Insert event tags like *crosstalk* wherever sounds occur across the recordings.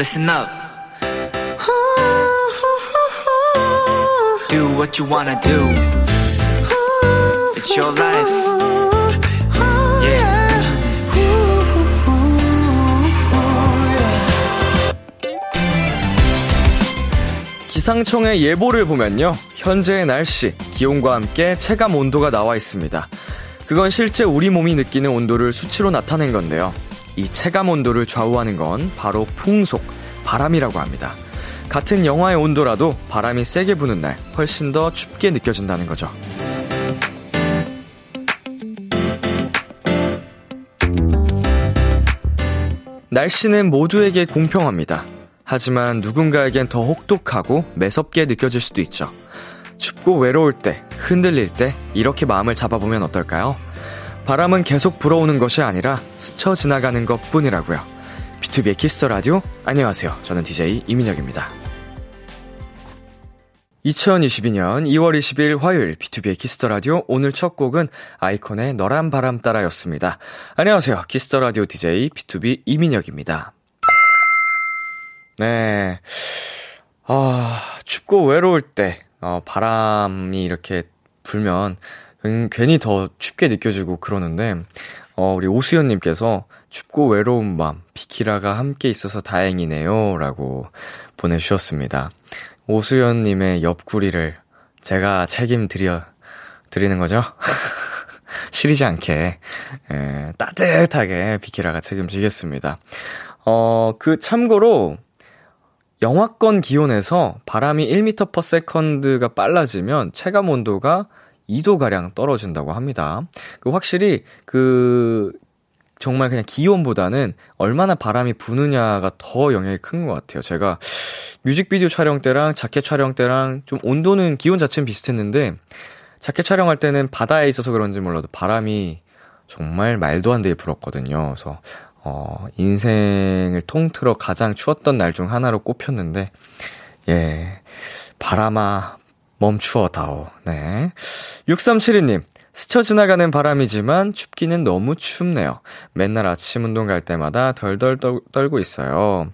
listen up. Do what you wanna do. It's your life. Yeah. 기상청의 예보를 보면요. 현재의 날씨, 기온과 함께 체감 온도가 나와 있습니다. 그건 실제 우리 몸이 느끼는 온도를 수치로 나타낸 건데요. 이 체감 온도를 좌우하는 건 바로 풍속, 바람이라고 합니다. 같은 영하의 온도라도 바람이 세게 부는 날 훨씬 더 춥게 느껴진다는 거죠. 날씨는 모두에게 공평합니다. 하지만 누군가에겐 더 혹독하고 매섭게 느껴질 수도 있죠. 춥고 외로울 때, 흔들릴 때, 이렇게 마음을 잡아보면 어떨까요? 바람은 계속 불어오는 것이 아니라 스쳐 지나가는 것 뿐이라고요. B2B의 키스터 라디오, 안녕하세요. 저는 DJ 이민혁입니다. 2022년 2월 20일 화요일 B2B의 키스터 라디오 오늘 첫 곡은 아이콘의 너란 바람 따라였습니다. 안녕하세요. 키스터 라디오 DJ B2B 이민혁입니다. 네. 아, 춥고 외로울 때, 어, 바람이 이렇게 불면 음, 괜히 더 춥게 느껴지고 그러는데, 어, 우리 오수연님께서 춥고 외로운 밤, 비키라가 함께 있어서 다행이네요. 라고 보내주셨습니다. 오수연님의 옆구리를 제가 책임드려, 드리는 거죠? *laughs* 시리지 않게, 에, 따뜻하게 비키라가 책임지겠습니다. 어, 그 참고로, 영하권 기온에서 바람이 1m/s가 per 빨라지면 체감 온도가 2도가량 떨어진다고 합니다. 그 확실히 그 정말 그냥 기온보다는 얼마나 바람이 부느냐가 더 영향이 큰 것 같아요. 제가 뮤직비디오 촬영 때랑 자켓 촬영 때랑 좀 온도는 기온 자체는 비슷했는데 자켓 촬영할 때는 바다에 있어서 그런지 몰라도 바람이 정말 말도 안 되게 불었거든요. 그래서 어, 인생을 통틀어 가장 추웠던 날 중 하나로 꼽혔는데, 예, 바람아, 멈추어다오. 네. 6372님, 스쳐 지나가는 바람이지만 춥기는 너무 춥네요. 맨날 아침 운동 갈 때마다 덜덜 떨 고 있어요.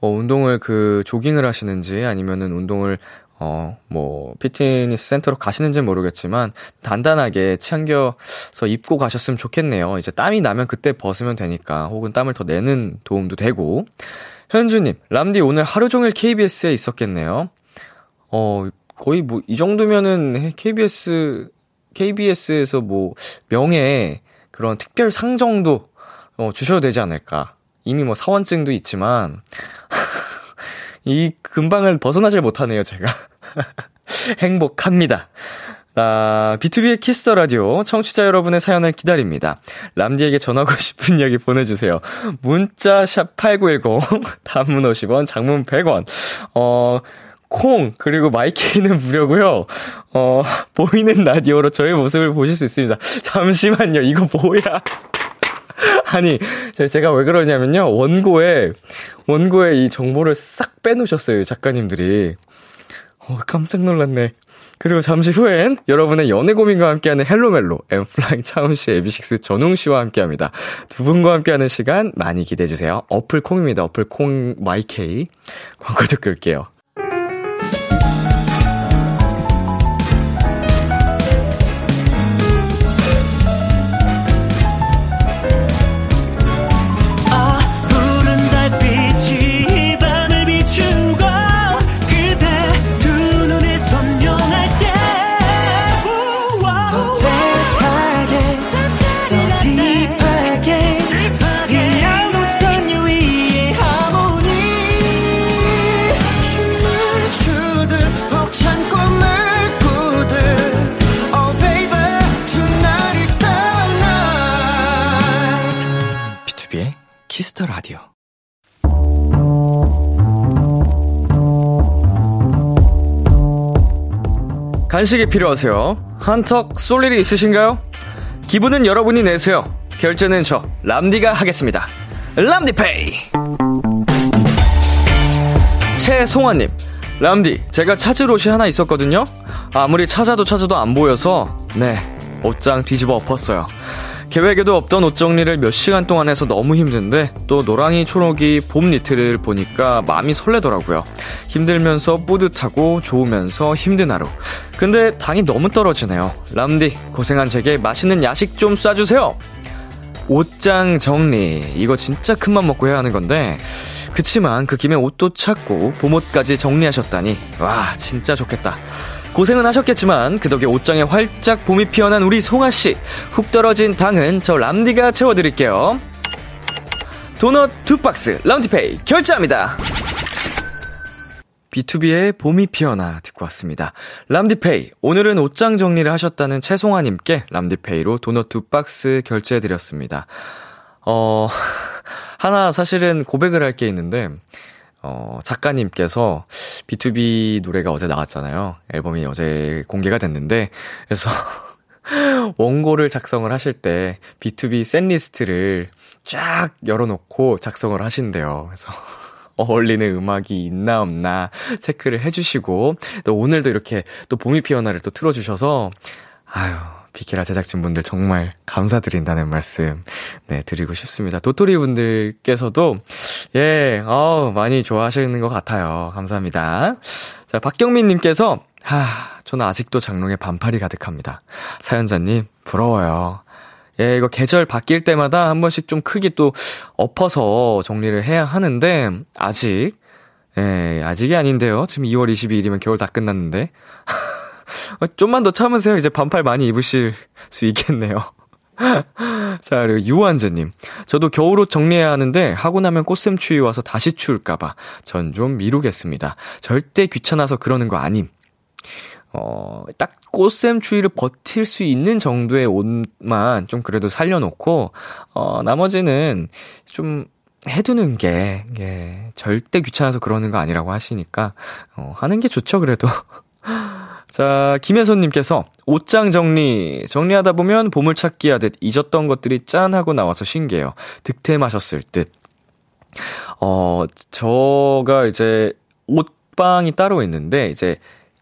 어, 운동을 그 조깅을 하시는지 아니면은 운동을 어, 뭐, 피트니스 센터로 가시는지 모르겠지만, 단단하게 챙겨서 입고 가셨으면 좋겠네요. 이제 땀이 나면 그때 벗으면 되니까, 혹은 땀을 더 내는 도움도 되고. 현주님, 람디 오늘 하루 종일 KBS에 있었겠네요. 어, 거의 뭐, 이 정도면은 KBS, KBS에서 뭐, 명예, 그런 특별 상 정도, 어, 주셔도 되지 않을까. 이미 뭐 사원증도 있지만, *laughs* 이 근방을 벗어나질 못하네요, 제가. *laughs* 행복합니다. 아, B2B의 키스터 라디오 청취자 여러분의 사연을 기다립니다. 람디에게 전하고 *laughs* 싶은 이야기 보내주세요. 문자 샵 #8910 단문 50원, 장문 100원. 어. 콩, 그리고 마이케이는 무료고요 어, 보이는 라디오로 저의 모습을 보실 수 있습니다. 잠시만요, 이거 뭐야? *laughs* 아니, 제가 왜 그러냐면요. 원고에, 원고에 이 정보를 싹 빼놓으셨어요, 작가님들이. 어, 깜짝 놀랐네. 그리고 잠시 후엔 여러분의 연애 고민과 함께하는 헬로멜로, 엔플라잉 차훈 씨, AB6IX 전웅 씨와 함께합니다. 두 분과 함께하는 시간 많이 기대해 주세요. 어플 콩입니다. 어플 콩 마이케이. 광고 듣고 올게요. 간식이 필요하세요? 한턱 쏠 일이 있으신가요? 기분은 여러분이 내세요. 결제는 저 람디가 하겠습니다. 람디페이. 최송아님, 람디, 제가 찾을 옷이 하나 있었거든요. 아무리 찾아도 찾아도 안 보여서 네 옷장 뒤집어 엎었어요. 계획에도 없던 옷 정리를 몇 시간 동안 해서 너무 힘든데 또 노랑이 초록이 봄 니트를 보니까 마음이 설레더라고요. 힘들면서 뿌듯하고 좋으면서 힘든 하루. 근데 당이 너무 떨어지네요. 람디 고생한 제게 맛있는 야식 좀 쏴주세요. 옷장 정리 이거 진짜 큰맘 먹고 해야 하는 건데 그치만 그 김에 옷도 찾고 봄옷까지 정리하셨다니 와 진짜 좋겠다. 고생은 하셨겠지만 그 덕에 옷장에 활짝 봄이 피어난 우리 송아씨 훅 떨어진 당은 저 람디가 채워드릴게요 도넛 두 박스 람디페이 결제합니다 B2B의 봄이 피어나 듣고 왔습니다. 람디페이. 오늘은 옷장 정리를 하셨다는 최송아님께 람디페이로 도넛 두 박스 결제해드렸습니다. 어, *laughs* 하나 사실은 고백을 할 게 있는데, 어, 작가님께서 B2B 노래가 어제 나왔잖아요. 앨범이 어제 공개가 됐는데, 그래서 *laughs* 원고를 작성을 하실 때 B2B 샌리스트를 쫙 열어놓고 작성을 하신대요. 그래서 *laughs* 어울리는 음악이 있나 없나 체크를 해주시고, 또 오늘도 이렇게 또 봄이 피어나를 또 틀어주셔서, 아유, 비키라 제작진분들 정말 감사드린다는 말씀, 네, 드리고 싶습니다. 도토리 분들께서도, 예, 어 많이 좋아하시는 것 같아요. 감사합니다. 자, 박경민님께서, 하, 저는 아직도 장롱에 반팔이 가득합니다. 사연자님, 부러워요. 예, 이거 계절 바뀔 때마다 한 번씩 좀 크게 또 엎어서 정리를 해야 하는데, 아직, 예, 아직이 아닌데요. 지금 2월 22일이면 겨울 다 끝났는데. *laughs* 어, 좀만 더 참으세요. 이제 반팔 많이 입으실 수 있겠네요. *laughs* 자, 그리고 유한재님. 저도 겨울옷 정리해야 하는데, 하고 나면 꽃샘 추위 와서 다시 추울까봐, 전 좀 미루겠습니다. 절대 귀찮아서 그러는 거 아님. 어, 딱 꽃샘 추위를 버틸 수 있는 정도의 옷만 좀 그래도 살려놓고, 어, 나머지는 좀 해두는 게, 예, 절대 귀찮아서 그러는 거 아니라고 하시니까, 어, 하는 게 좋죠, 그래도. *laughs* 자, 김혜선님께서 옷장 정리, 정리하다 보면 보물찾기 하듯 잊었던 것들이 짠 하고 나와서 신기해요. 득템하셨을 듯. 어, 저가 이제 옷방이 따로 있는데, 이제,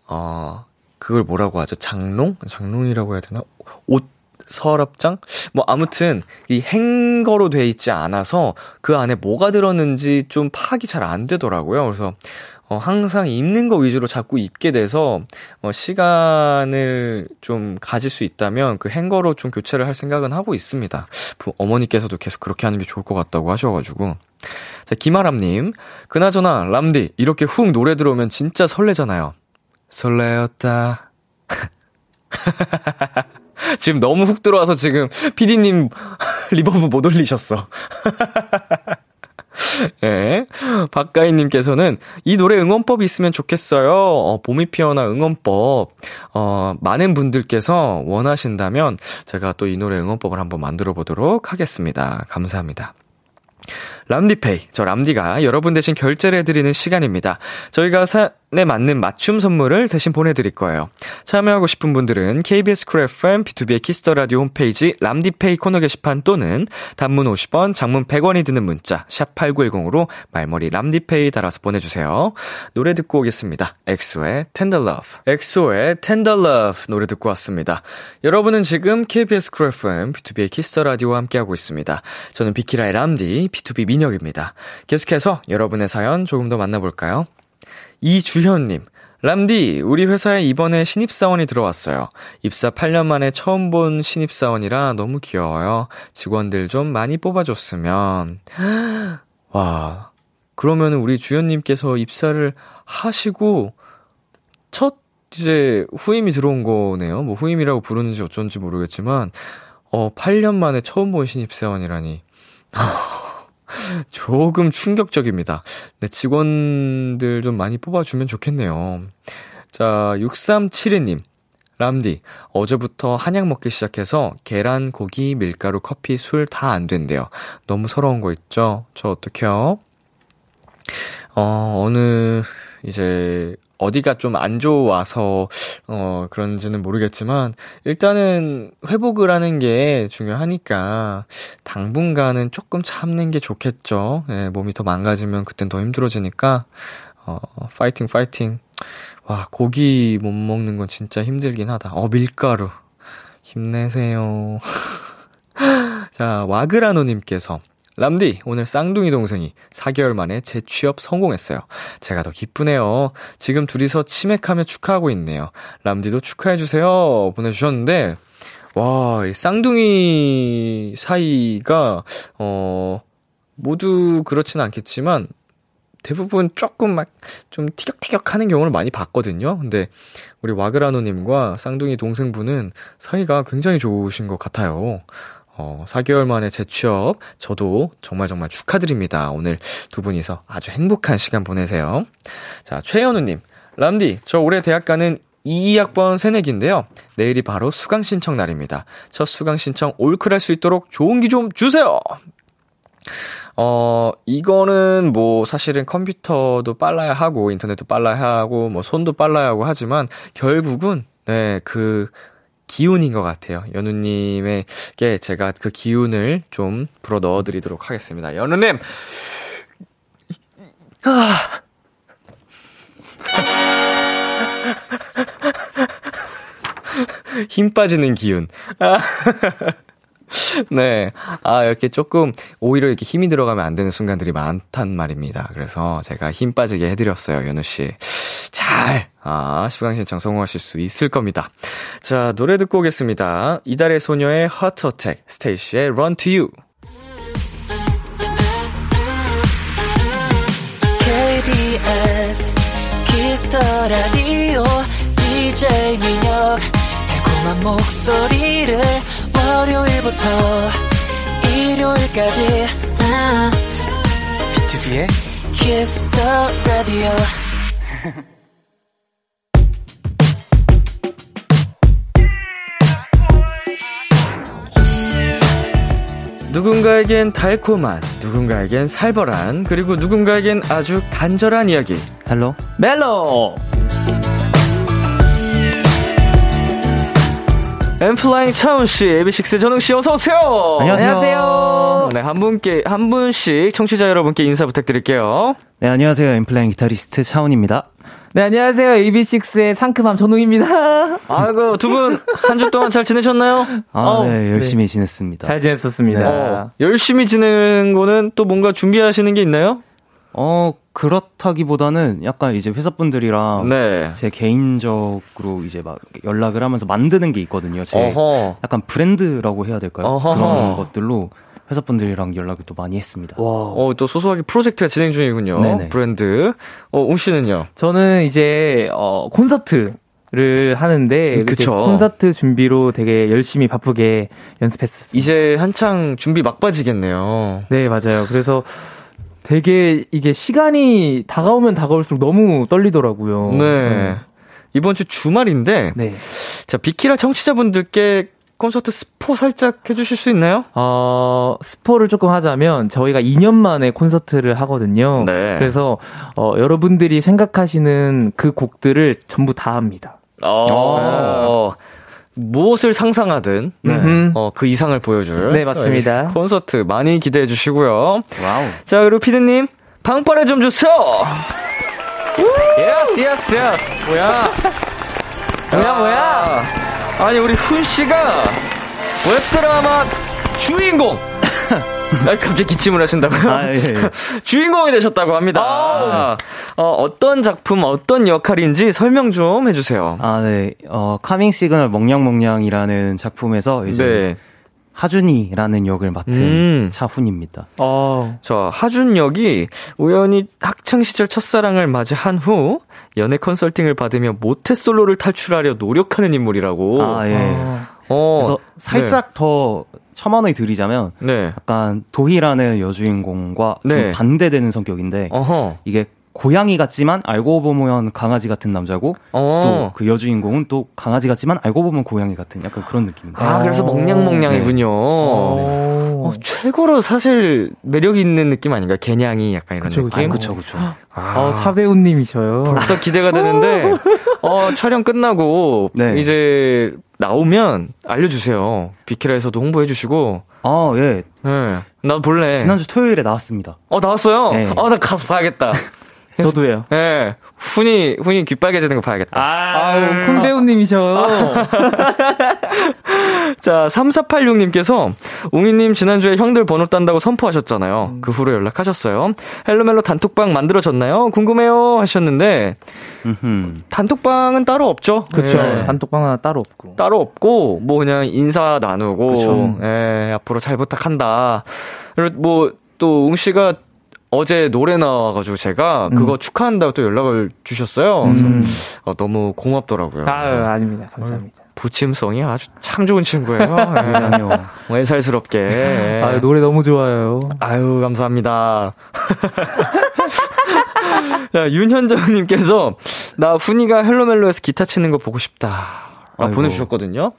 어, 그걸 뭐라고 하죠? 장롱? 장롱이라고 해야 되나? 옷 서랍장? 뭐 아무튼 이 행거로 돼 있지 않아서 그 안에 뭐가 들었는지 좀 파악이 잘 안 되더라고요. 그래서 어 항상 입는 거 위주로 자꾸 입게 돼서 어 시간을 좀 가질 수 있다면 그 행거로 좀 교체를 할 생각은 하고 있습니다. 어머니께서도 계속 그렇게 하는 게 좋을 것 같다고 하셔가지고. 자, 김아람님. 그나저나, 람디, 이렇게 훅 노래 들어오면 진짜 설레잖아요. 설레었다. *laughs* 지금 너무 훅 들어와서 지금 피디님 *laughs* reverb 못 올리셨어. *laughs* *laughs* 예. 네. 박가인님께서는 이 노래 응원법이 있으면 좋겠어요. 어, 봄이 피어나 응원법. 어, 많은 분들께서 원하신다면 제가 또 이 노래 응원법을 한번 만들어 보도록 하겠습니다. 감사합니다. 람디페이. 저 람디가 여러분 대신 결제를 해드리는 시간입니다. 저희가 사연에 맞는 맞춤 선물을 대신 보내드릴 거예요. 참여하고 싶은 분들은 KBS 쿨 FM, BTOB의 Kiss the 라디오 홈페이지 람디페이 코너 게시판 또는 단문 50원, 장문 100원이 드는 문자 샵 8910으로 말머리 람디페이 달아서 보내주세요. 노래 듣고 오겠습니다. 엑소의 Tender Love. 엑소의 Tender Love 노래 듣고 왔습니다. 여러분은 지금 KBS 쿨 FM, B2B의 키스터 라디오와 함께하고 있습니다. 저는 비키라의 람디, B2B 민혁입니다. 계속해서 여러분의 사연 조금 더 만나볼까요? 이주현님, 람디, 우리 회사에 이번에 신입사원이 들어왔어요. 입사 8년 만에 처음 본 신입사원이라 너무 귀여워요. 직원들 좀 많이 뽑아줬으면. *gasps* 와, 그러면 우리 주현님께서 입사를 하시고, 첫 이제 후임이 들어온 거네요. 뭐 후임이라고 부르는지 어쩐지 모르겠지만, 어, 8년 만에 처음 본 신입사원이라니. *laughs* 조금 충격적입니다. 네, 직원들 좀 많이 뽑아주면 좋겠네요. 자, 6372님. 람디, 어제부터 한약 먹기 시작해서 계란, 고기, 밀가루, 커피, 술 다 안 된대요. 너무 서러운 거 있죠? 저 어떡해요? 어, 어느, 이제, 어디가 좀 안 좋아서, 어, 그런지는 모르겠지만, 일단은 회복을 하는 게 중요하니까, 당분간은 조금 참는 게 좋겠죠. 예, 몸이 더 망가지면 그땐 더 힘들어지니까, 어, 파이팅, 파이팅. 와, 고기 못 먹는 건 진짜 힘들긴 하다. 어, 밀가루. 힘내세요. *laughs* 자, 와그라노 님께서 람디, 오늘 쌍둥이 동생이 4개월 만에 재취업 성공했어요. 제가 더 기쁘네요. 지금 둘이서 치맥하며 축하하고 있네요. 람디도 축하해주세요. 보내주셨는데, 와, 이 쌍둥이 사이가, 어, 모두 그렇지는 않겠지만, 대부분 조금 막 좀 티격태격 하는 경우를 많이 봤거든요. 근데 우리 와그라노님과 쌍둥이 동생분은 사이가 굉장히 좋으신 것 같아요. 어, 4개월 만에 재취업, 저도 정말 정말 축하드립니다. 오늘 두 분이서 아주 행복한 시간 보내세요. 자, 최현우님. 람디, 저 올해 대학 가는 22학번 새내기인데요. 내일이 바로 수강 신청 날입니다. 첫 수강 신청 올클할 수 있도록 좋은 기 좀 주세요! 어, 이거는 뭐 사실은 컴퓨터도 빨라야 하고, 인터넷도 빨라야 하고, 뭐 손도 빨라야 하고 하지만, 결국은, 네, 그, 기운인 것 같아요. 연우님에게 제가 그 기운을 좀 불어 넣어드리도록 하겠습니다. 연우님! 아. 힘 빠지는 기운. 아. *laughs* 네. 아, 이렇게 조금, 오히려 이렇게 힘이 들어가면 안 되는 순간들이 많단 말입니다. 그래서 제가 힘 빠지게 해드렸어요, 연우씨. 잘, 아, 수강신청 성공하실 수 있을 겁니다. 자, 노래 듣고 오겠습니다. 이달의 소녀의 Heart Attack, 스테이시의 Run to You. KBS 키스터 라디오 DJ 민혁 달콤한 목소리를 월요일부터 일요일까지 아, B2B의 키스터 라디오 누군가에겐 달콤한, 누군가에겐 살벌한, 그리고 누군가에겐 아주 간절한 이야기. 헬로 멜로 엔플라잉 차훈 씨, AB6IX 전웅 씨, 어서오세요! 안녕하세요. 네, 한 분께, 한 분씩 청취자 여러분께 인사 부탁드릴게요. 네 안녕하세요 엔플라잉 기타리스트 차훈입니다 네 안녕하세요 AB6IX의 상큼함 전웅입니다 *laughs* 아이고, 두 분, 한 주 동안 잘 지내셨나요? 아 어, 네 열심히 지냈습니다 잘 지냈었습니다 어, 열심히 지내는 거는 또 뭔가 준비하시는 게 있나요? 어 그렇다기보다는 약간 이제 회사분들이랑 네. 제 개인적으로 이제 막 연락을 하면서 만드는 게 있거든요 제 어허. 약간 브랜드라고 해야 될까요 어허허. 그런 것들로 회사 분들이랑 연락을 또 많이 했습니다 와 어, 또 소소하게 프로젝트가 진행 중이군요. 네네. 브랜드. 어, 웅 씨는요? 저는 이제 어 콘서트 를 하는데 음, 콘서트 준비로 되게 열심히 바쁘게 연습했었어요. 이제 한창 준비 막바지겠네요. 네 맞아요. 그래서 되게 이게 시간이 다가오면 다가올수록 너무 떨리더라고요. 네. 이번 주 주말인데, 네. 자, 비키라 청취자분들께 콘서트 스포 살짝 해주실 수 있나요? 어, 스포를 조금 하자면 저희가 2년 만에 콘서트를 하거든요. 네. 그래서 어, 여러분들이 생각하시는 그 곡들을 전부 다 합니다. 어, 무엇을 상상하든, 음. 어, 그 이상을 보여줄. 네, 맞습니다. 콘서트 많이 기대해 주시고요. Wow 자, 그리고 피디님, 빵빠레 좀 주세요! Yes, yes, yes. 뭐야? 뭐야, 뭐야? 아니, 우리 훈 씨가 웹드라마 주인공! *laughs* 아, 갑자기 기침을 하신다고요? 아, 예, 예. *laughs* 주인공이 되셨다고 합니다. 어, 어떤 작품, 어떤 역할인지 설명 좀 해주세요. 아 네 어 Calming Signal 멍냥멍냥이라는 작품에서 이제 네. 하준이라는 역을 맡은 음. 차훈입니다 어, 저 하준 역이 우연히 학창 시절 첫사랑을 맞이한 후 연애 컨설팅을 받으며 모태솔로를 탈출하려 노력하는 인물이라고. 아 예. 어. 어, 그래서 살짝 더 첨언을 드리자면 네. 약간 도희라는 여주인공과 네. 좀 반대되는 성격인데 어허. 이게 고양이 같지만 알고 보면 강아지 같은 남자고 어. 또그 여주인공은 또 강아지 같지만 알고 보면 고양이 같은 약간 그런 느낌입니다. 아, 그래서 어. 멍냥멍냥이군요. 어. 어, 최고로 사실 매력 있는 느낌 아닌가? 개냥이 약간 이런 그쵸, 느낌. 그쵸 그쵸. 아, 어, 차배우님이셔요. 벌써 기대가 되는데 어, 촬영 끝나고 네. 이제 나오면 알려주세요. 비키라에서도 홍보해 주시고. 아 예. 네. 나 볼래. 지난주 토요일에 나왔습니다. 어 나왔어요. 네. 어나 가서 봐야겠다. 저도요. 예. 네. 훈이 훈이 귀빨개지는 거 봐야겠다. 아유, 큰 배우님이셔. *laughs* 자, 3486님께서, 웅이님 지난주에 형들 번호 딴다고 선포하셨잖아요. 음. 그 후로 연락하셨어요. 헬로멜로 단톡방 만들어졌나요? 궁금해요. 하셨는데, 음흠. 단톡방은 따로 없죠? 그쵸. 예. 단톡방 하나 따로 없고. 따로 없고, 뭐 그냥 인사 나누고, 그쵸. 예, 앞으로 잘 부탁한다. 그리고 뭐, 또 웅씨가 어제 노래 나와가지고 제가 그거 축하한다고 또 연락을 주셨어요. 그래서 음. 어, 너무 고맙더라고요. 아유, 아닙니다. 감사합니다. 부침성이 아주 참 좋은 친구예요. *laughs* 예. 이상해요. 애살스럽게. *laughs* 예. 아유, 노래 너무 좋아요. 아유, 감사합니다. *laughs* 자, 윤현정님께서, 나 훈이가 헬로멜로에서 기타 치는 거 보고 싶다. 아, 아이고. 보내주셨거든요.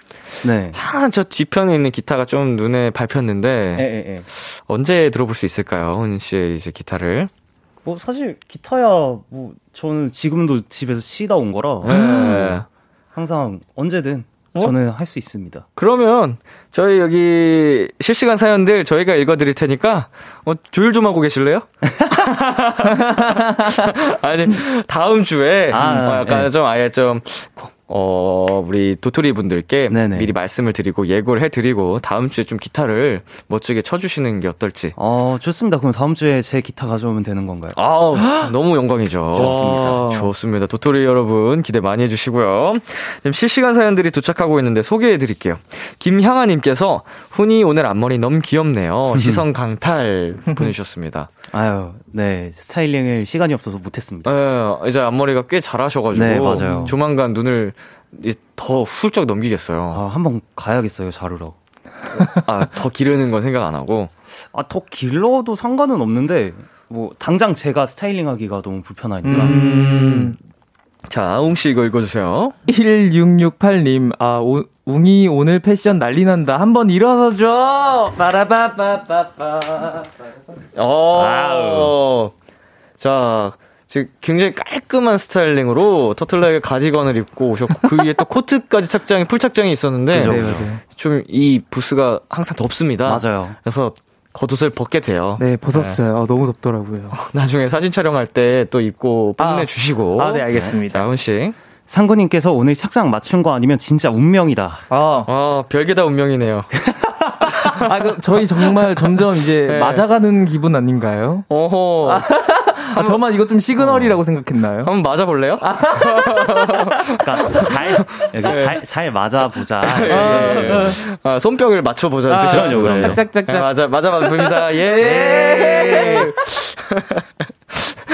네. 항상 저 뒤편에 있는 기타가 좀 눈에 밟혔는데, 예, 예, 예. 언제 들어볼 수 있을까요? 훈 씨의 이제 기타를. 뭐 사실 기타야 뭐 저는 지금도 집에서 치다 온 거라 예. 항상 언제든 어? 저는 할 수 있습니다. 그러면, 저희 여기 실시간 사연들 저희가 읽어드릴 테니까, 어, 조율 좀 하고 계실래요? *laughs* *laughs* 아니, 다음 주에, 아, 어, 약간 네. 좀 아예 좀, 어, 우리 도토리 분들께 네네. 미리 말씀을 드리고 예고를 해드리고, 다음 주에 좀 기타를 멋지게 쳐주시는 게 어떨지. 어 좋습니다. 그럼 다음 주에 제 기타 가져오면 되는 건가요? 아우, *gasps* 너무 영광이죠. 좋습니다. 좋습니다. 도토리 여러분, 기대 많이 해주시고요. 지금 실시간 사연들이 도착하고 있는데 소개해드릴게요. 김향아님께서, 훈이 오늘 앞머리 너무 귀엽네요. 시선 *laughs* 강탈 보내주셨습니다. 아유, 네 스타일링을 시간이 없어서 못했습니다. 예, 이제 앞머리가 꽤 잘하셔가지고. 네, 맞아요. 조만간 눈을 이- 더 훌쩍 넘기겠어요. 아 한번 가야겠어요 자르러. 아, 더 기르는 건 생각 안 하고. 아 더 길러도 상관은 없는데 뭐 당장 제가 스타일링하기가 너무 불편하니까. 음. 자, 웅씨 이거 읽어주세요. 1668님, 아, 오, 웅이 오늘 패션 난리 난다. 한번 일어서줘! 빠라바빠빠빠. 어. 자, 지금 굉장히 깔끔한 스타일링으로 터틀넥의 가디건을 입고 오셨고, 그 위에 또 코트까지 착장이, 풀 착장이 있었는데, 그죠, 네, 그죠. 맞아요. 좀이 부스가 항상 덥습니다. 맞아요. 그래서 겉옷을 벗게 돼요. 네, 벗었어요. 아, 너무 덥더라고요. 나중에 사진 촬영할 때 또 입고 아. 뽐내주시고. 아, 네, 알겠습니다. 자, 훈씨. 상구님께서 오늘 착장 맞춘 거 아니면 진짜 운명이다. 아, 아, 별게 다 운명이네요. *laughs* 아, 그, 저희 정말 점점 이제 네. 맞아가는 기분 아닌가요? 어허. *laughs* 아, 저만 이거 좀 시그널이라고 생각했나요? 한번 맞아볼래요? 그러니까 잘 여기 잘, 잘 맞아 보자. 예, 예, 예. 아, 손뼉을 맞춰보자는 아. 그럼요, 그럼요. 짝짝짝짝. 네, 맞아, 맞아, 봅니다. 예! *laughs*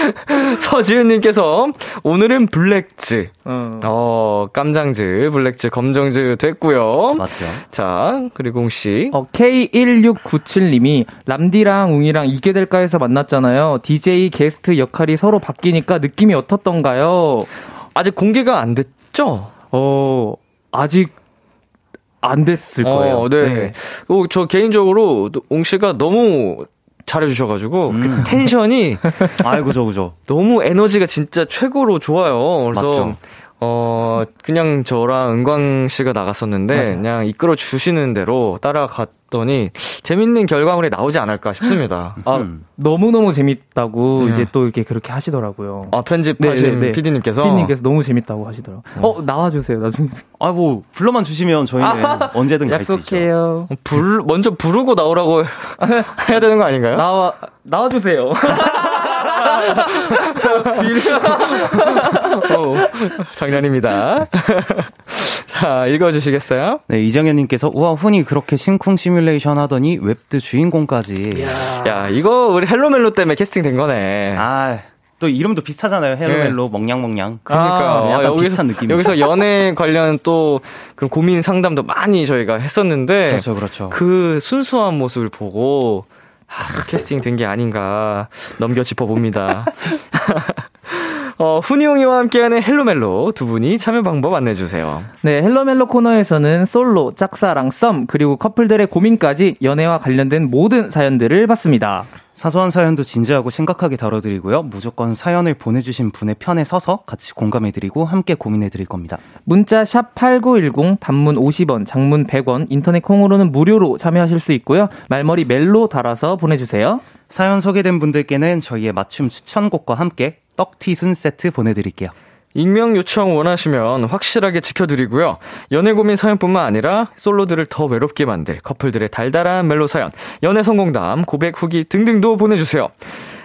*laughs* 서지은님께서, 오늘은 블랙즈. 어. 어, 깜장즈, 블랙즈, 검정즈 됐고요 맞죠. 자, 그리고 웅씨. 어, K1697님이 람디랑 웅이랑 이게 될까 해서 만났잖아요. DJ 게스트 역할이 서로 바뀌니까 느낌이 어떻던가요? 아직 공개가 안 됐죠? 어, 아직 안 됐을 거예요. 어, 네. 어, 저 개인적으로 웅씨가 너무 잘해주셔가지고, 그 텐션이 *laughs* 아이고 그죠 그죠. 너무 에너지가 진짜 최고로 좋아요. 그래서 맞죠. 어 그냥 저랑 은광 씨가 나갔었는데 맞아요. 그냥 이끌어 주시는 대로 따라갔더니 재밌는 결과물이 나오지 않을까 싶습니다. *laughs* 아, 음. 너무너무 재밌다고 네. 이제 또 이렇게 그렇게 하시더라고요. 아 편집하신 네, 네, 네. PD님께서 피디님께서 너무 재밌다고 하시더라고요. 어, 나와주세요, 나중에. 아 뭐 불러만 주시면 저희는 *laughs* 언제든 갈 수 있죠. 약속해요. 불 먼저 부르고 나오라고 *laughs* 해야 되는 거 아닌가요? 나와, 나와주세요. 어, 장난입니다. *laughs* 자 읽어주시겠어요? 네 이정현님께서 우와 훈이 그렇게 심쿵 시뮬레이션 하더니 웹드 주인공까지. 야 이거 우리 헬로멜로 때문에 캐스팅 된 거네. 아 또 이름도 비슷하잖아요. 헬로멜로 멍냥멍냥. 그러니까 아, 약간 여기서, 비슷한 느낌이. 여기서 연애 관련 또 그런 고민 상담도 많이 저희가 했었는데 그렇죠 그렇죠. 그 순수한 모습을 보고 아, 캐스팅 된 게 아닌가 넘겨 짚어봅니다. *laughs* 어, 훈이웅이와 함께하는 헬로멜로 두 분이 참여 방법 안내주세요. 네, 헬로멜로 코너에서는 솔로, 짝사랑, 썸, 그리고 커플들의 고민까지 연애와 관련된 모든 사연들을 받습니다. 사소한 사연도 진지하고 심각하게 다뤄드리고요. 무조건 사연을 보내주신 분의 편에 서서 같이 공감해드리고 함께 고민해드릴 겁니다. 문자 샵 8910, 단문 50원, 장문 100원, 인터넷 콩으로는 무료로 참여하실 수 있고요. 말머리 멜로 달아서 보내주세요. 사연 소개된 분들께는 저희의 맞춤 추천곡과 함께 떡튀순 세트 보내드릴게요. 익명 요청 원하시면 확실하게 지켜드리고요. 연애 고민 사연뿐만 아니라 솔로들을 더 외롭게 만들 커플들의 달달한 멜로 사연, 연애 성공담, 고백 후기 등등도 보내주세요.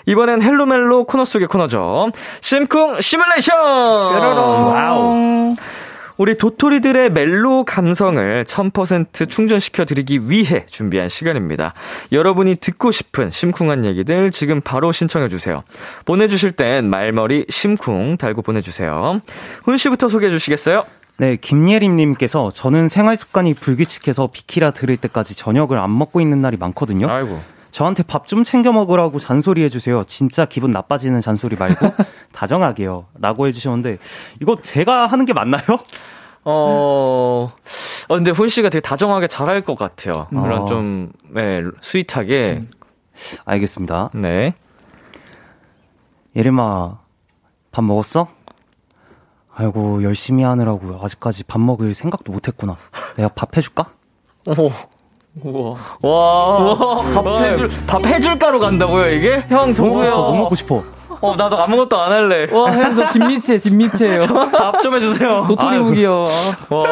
이번엔 헬로멜로 코너 속의 코너죠. 심쿵 시뮬레이션! Wow. 우리 도토리들의 멜로 감성을 1000% 충전시켜 드리기 위해 준비한 시간입니다. 여러분이 듣고 싶은 심쿵한 얘기들 지금 바로 신청해 주세요. 보내 주실 땐 말머리 심쿵 달고 보내 주세요. 훈 씨부터 소개해 주시겠어요? 네, 김예림님께서 저는 생활 습관이 불규칙해서 비키라 들을 때까지 저녁을 안 먹고 있는 날이 많거든요. 아이고. 저한테 밥 좀 챙겨 먹으라고 잔소리 해주세요. 진짜 기분 나빠지는 잔소리 말고 *laughs* 다정하게요. 라고 해주셨는데 이거 제가 하는 게 맞나요? 어, 어, 근데 훈 씨가 되게 다정하게 잘할 것 같아요. 그런 어. 좀, 네, 스윗하게. 알겠습니다. 네. 예림아, 밥 먹었어? 아이고, 열심히 하느라고 아직까지 밥 먹을 생각도 못 했구나. 내가 밥 해줄까? 오. *laughs* 우와. 와. 밥 해줄, 밥 해줄까로 간다고요, 이게? 형, 싶어, 너무 저도요. 먹고 싶어. 어, 나도 아무것도 안 할래. 와, 형, 저 진미치에, 진미치예요. *laughs* 밥 좀 해주세요. 도토리. 무기요. 와,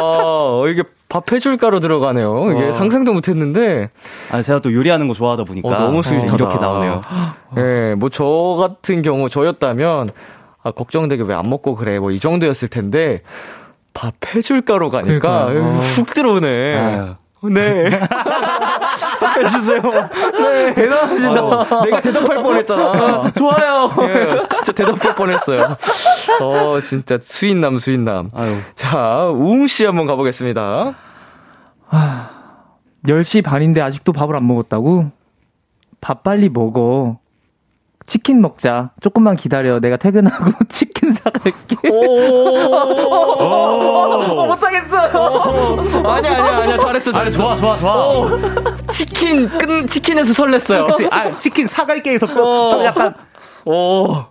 어, 이게 밥 해줄까로 들어가네요. 이게 와. 상상도 못 했는데. 아니, 제가 또 요리하는 거 좋아하다 보니까. 어, 너무 스윗하다. 이렇게 나오네요. 예, 뭐저 같은 경우, 저였다면, 아, 걱정되게 왜 안 먹고 그래. 뭐 이 정도였을 텐데, 밥 해줄까로 가니까. 훅 들어오네. 아유. 네. 해주세요. 네. 대단하시다. 어, 내가 대답할 뻔 했잖아. 좋아요. 예, 진짜 대답할 뻔 했어요. 어, 진짜 수인남, 수인남. 아유. 자, 우웅 씨 한번 가보겠습니다. 10시 반인데 아직도 밥을 안 먹었다고? 밥 빨리 먹어. 치킨 먹자. 조금만 기다려. 내가 퇴근하고 *laughs* 치킨 사갈게. 어, 못하겠어요. 아니야, 아니야, 아니야. 잘했어, 잘했어. 좋아, 좋아, 좋아. 치킨, 끈, 치킨에서 설렜어요. 그치? 아, 치킨 사갈게에서 어. 좀 약간. 오,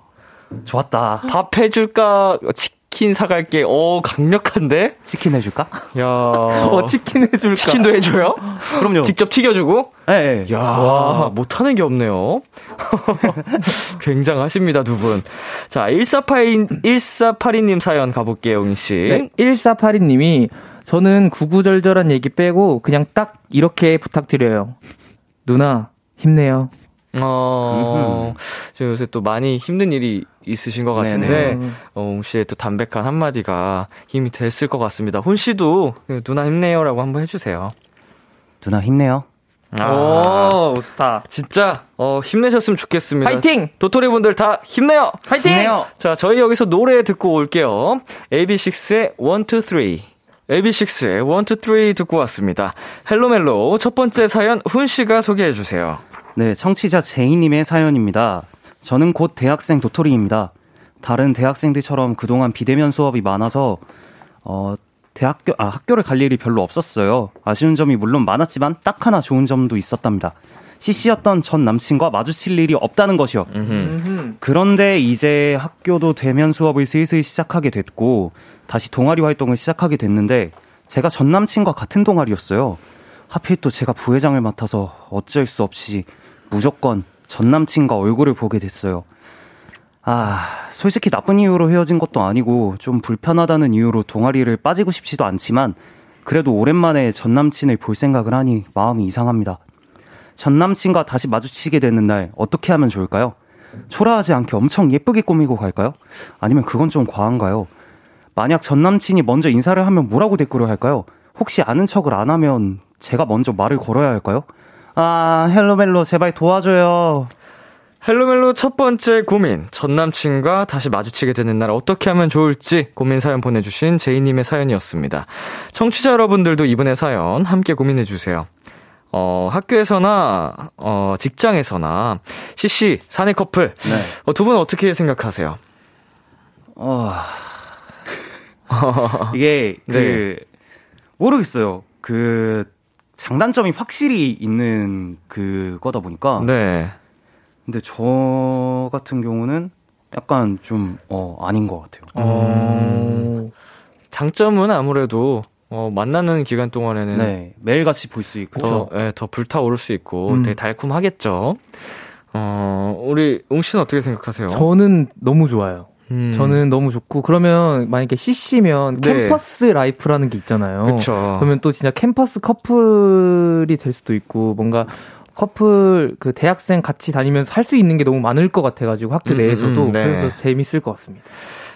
좋았다. 밥 해줄까? 치 킨 사갈게. 오, 강력한데? 치킨 해줄까? 야 *laughs* 어, 치킨 해줄까? 치킨도 해줘요? 그럼요. 직접 튀겨주고? 예, 예. 야 못하는 게 없네요. *laughs* 굉장하십니다, 두 분. 자, 1482, 1482님 사연 가볼게요, 웅씨. 네, 1482님이 저는 구구절절한 얘기 빼고 그냥 딱 이렇게 부탁드려요. 누나, 힘내요. 어, 저 요새 또 많이 힘든 일이 있으신 것 같은데, 네네. 어, 웅씨의 또 담백한 한마디가 힘이 됐을 것 같습니다. 훈씨도 누나 힘내요라고 한번 해주세요. 누나 힘내요. 아, 오, 좋다. 진짜, 어, 힘내셨으면 좋겠습니다. 파이팅! 도토리 분들 다 힘내요! 파이팅! 힘내요. 자, 저희 여기서 노래 듣고 올게요. AB6IX의 1, 2, 3. AB6IX의 1, 2, 3 듣고 왔습니다. 헬로멜로 첫 번째 사연 훈 씨가 소개해 주세요. 네, 청취자 제이님의 사연입니다. 저는 곧 대학생 도토리입니다. 다른 대학생들처럼 그동안 비대면 수업이 많아서, 어, 대학교, 아, 학교를 갈 일이 별로 없었어요. 아쉬운 점이 물론 많았지만 딱 하나 좋은 점도 있었답니다. CC였던 전 남친과 마주칠 일이 없다는 것이요. 그런데 이제 학교도 대면 수업을 슬슬 시작하게 됐고, 다시 동아리 활동을 시작하게 됐는데, 제가 전 남친과 같은 동아리였어요. 하필 또 제가 부회장을 맡아서 어쩔 수 없이 무조건 전 남친과 얼굴을 보게 됐어요. 아, 솔직히 나쁜 이유로 헤어진 것도 아니고 좀 불편하다는 이유로 동아리를 빠지고 싶지도 않지만 그래도 오랜만에 전 남친을 볼 생각을 하니 마음이 이상합니다. 전 남친과 다시 마주치게 되는 날 어떻게 하면 좋을까요? 초라하지 않게 엄청 예쁘게 꾸미고 갈까요? 아니면 그건 좀 과한가요? 만약 전 남친이 먼저 인사를 하면 뭐라고 대꾸를 할까요? 혹시 아는 척을 안 하면 제가 먼저 말을 걸어야 할까요? 아, 헬로멜로 제발 도와줘요. 헬로멜로 첫 번째 고민. 전 남친과 다시 마주치게 되는 날 어떻게 하면 좋을지 고민 사연 보내주신 제이님의 사연이었습니다. 청취자 여러분들도 이번에 사연 함께 고민해주세요. 어, 학교에서나, 어, 직장에서나, CC, 사내 커플. 네. 어, 두 분 어떻게 생각하세요? 어. *laughs* 이게 그 네. 모르겠어요. 그 장단점이 확실히 있는 그거다 보니까. 네. 근데 저 같은 경우는 약간 좀 어, 아닌 것 같아요. 어, 장점은 아무래도, 어, 만나는 기간 동안에는 네, 매일 같이 볼 수 있고. 더, 예, 더 불타오를 수 있고 음. 되게 달콤하겠죠. 어, 우리 웅 씨는 어떻게 생각하세요? 저는 너무 좋아요. 음. 저는 너무 좋고 그러면 만약에 CC면 네. 캠퍼스 라이프라는 게 있잖아요. 그쵸. 그러면 또 진짜 캠퍼스 커플이 될 수도 있고 뭔가 커플 그 대학생 같이 다니면서 할 수 있는 게 너무 많을 것 같아가지고 학교 음, 내에서도 음, 네. 그래서 재밌을 것 같습니다.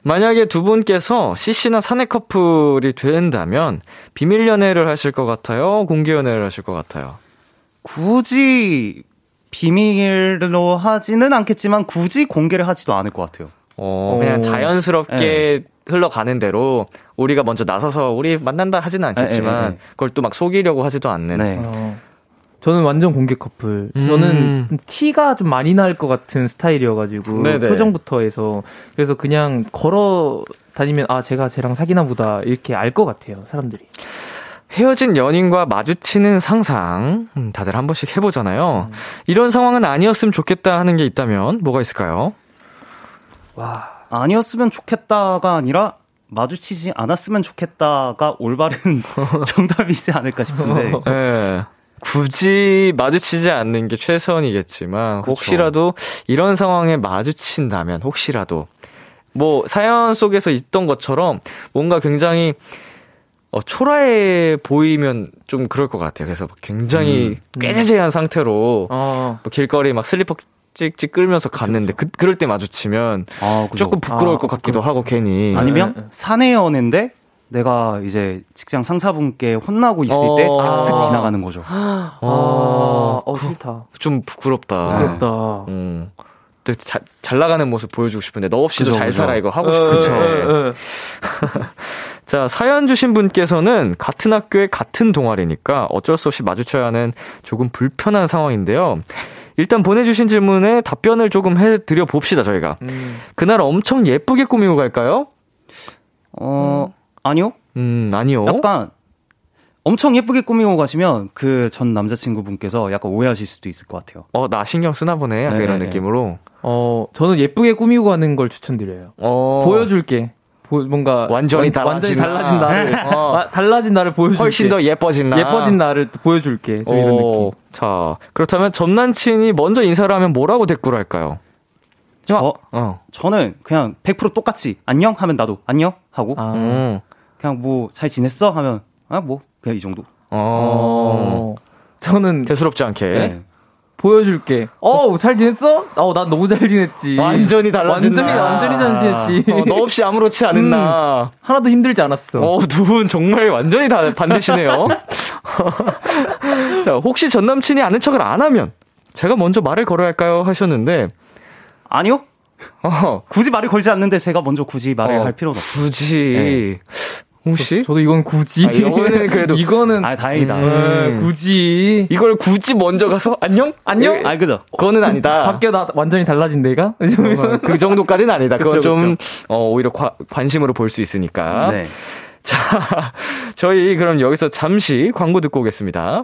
만약에 두 분께서 CC나 사내 커플이 된다면 비밀 연애를 하실 것 같아요? 공개 연애를 하실 것 같아요? 굳이 비밀로 하지는 않겠지만 굳이 공개를 하지도 않을 것 같아요. 어, 그냥 오. 자연스럽게 흘러가는 대로 우리가 먼저 나서서 우리 만난다 하지는 않겠지만 네, 네, 네. 그걸 또 막 속이려고 하지도 않는. 네. 어, 저는 완전 공개 커플. 음. 저는 티가 좀 많이 날 것 같은 스타일이어가지고 네네. 표정부터 해서 그래서 그냥 걸어 다니면 아 제가 쟤랑 사귀나 보다 이렇게 알 것 같아요 사람들이. 헤어진 연인과 마주치는 상상 음, 다들 한 번씩 해보잖아요. 이런 상황은 아니었으면 좋겠다 하는 게 있다면 뭐가 있을까요? 와. 아니었으면 좋겠다가 아니라 마주치지 않았으면 좋겠다가 올바른 *laughs* 정답이지 않을까 싶은데. 예. 굳이 마주치지 않는 게 최선이겠지만 그쵸. 혹시라도 이런 상황에 마주친다면 혹시라도 뭐 사연 속에서 있던 것처럼 뭔가 굉장히 어, 초라해 보이면 좀 그럴 것 같아요. 그래서 굉장히 꾀재재한 상태로 어. 뭐 길거리 막 슬리퍼 찍찍 끌면서 갔는데 그, 그럴 때 마주치면 아. 조금 부끄러울 아, 것 같기도 하고 괜히 아니면 네, 네. 사내 연애인데 내가 이제 직장 상사분께 혼나고 있을 어. 때 아. 쓱 지나가는 거죠. *gasps* 아, 어, 어 싫다. 좀 부끄럽다. 부럽다. 음. 또 자, 잘 나가는 모습 보여주고 싶은데 너 없이도 그죠, 잘 그죠. 살아 이거 하고 어, 싶은데. 어, 어. *laughs* 자 사연 주신 분께서는 같은 학교에 같은 동아리니까 어쩔 수 없이 마주쳐야 하는 조금 불편한 상황인데요. 일단 보내주신 질문에 답변을 조금 해드려 봅시다 저희가. 음. 그날 엄청 예쁘게 꾸미고 갈까요? 어, 아니요. 음 아니요. 약간 엄청 예쁘게 꾸미고 가시면 그 전 남자친구분께서 약간 오해하실 수도 있을 것 같아요. 어 나 신경 쓰나 보네. 약간 이런 네네네. 느낌으로. 어 저는 예쁘게 꾸미고 가는 걸 추천드려요. 어. 보여줄게. 보- 뭔가 완전히 완- 완전히 달라진 나를 어. 와- 달라진 나를 보여줄게. 훨씬 더 예뻐진 나. 예뻐진 나를 또 보여줄게. 좀 이런 어, 느낌. 자, 그렇다면 전 남친이 먼저 인사를 하면 뭐라고 대꾸를 할까요? 저, 어. 저는 그냥 100% 똑같이 안녕 하면 나도 안녕 하고 아. 음. 그냥 뭐 잘 지냈어 하면 아 뭐 그냥 이 정도. 어. 어. 저는 대수롭지 않게. 네. 보여줄게. 어, 잘 지냈어? 어, 난 너무 잘 지냈지. 완전히 달라진 완전히 나. 완전히 잘 지냈지. 어, 너 없이 아무렇지 않은 음. 나. 하나도 힘들지 않았어. 어, 두 분 정말 완전히 다 반대시네요. *laughs* 자, 혹시 전 남친이 아는 척을 안 하면 제가 먼저 말을 걸어야 할까요? 하셨는데, 아니요. 어, 굳이 말을 걸지 않는데 제가 먼저 굳이 말을 어, 할 필요는 없어요. 굳이. 혹시? 저 도 이건 굳이. 아, 이거는 그래도- *laughs* 이거는 아 다행이다. 음, 굳이. 이걸 굳이 먼저 가서 안녕? 안녕? 예, 아 그죠. 그거는 아니다. 밖에 나 완전히 달라진 내가? *laughs* 어, 그 정도까지는 아니다. 그건 그쵸, 좀, 어, 오히려 과- 관심으로 볼 수 있으니까. 네. 자, *laughs* 저희 그럼 여기서 잠시 광고 듣고 오겠습니다.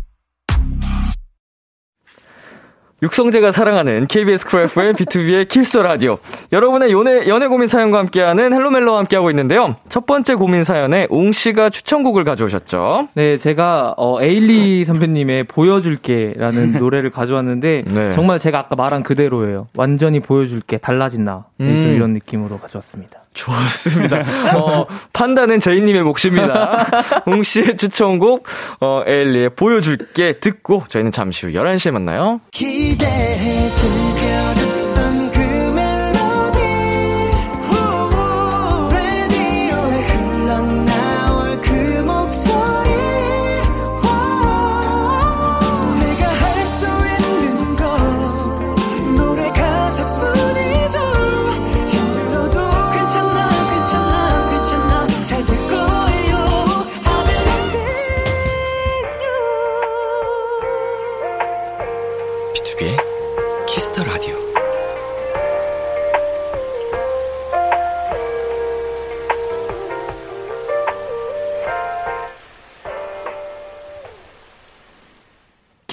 육성재가 사랑하는 KBS 쿨 FM B2B의 키스 라디오. 여러분의 연애, 연애 고민 사연과 함께하는 헬로멜로와 함께하고 있는데요. 첫 번째 고민 사연에 웅 씨가 추천곡을 가져오셨죠. 네, 제가 어, 에일리 선배님의 보여줄게라는 *laughs* 노래를 가져왔는데 네. 정말 제가 아까 말한 그대로예요. 완전히 보여줄게 달라진 나. 네, 좀 음. 이런 느낌으로 가져왔습니다. 좋습니다. 어, 판단은 저희님의 몫입니다. *laughs* 옹 씨의 추천곡, 어, 에일리의 보여줄게 듣고 저희는 잠시 후 11시에 만나요. 기대해 즐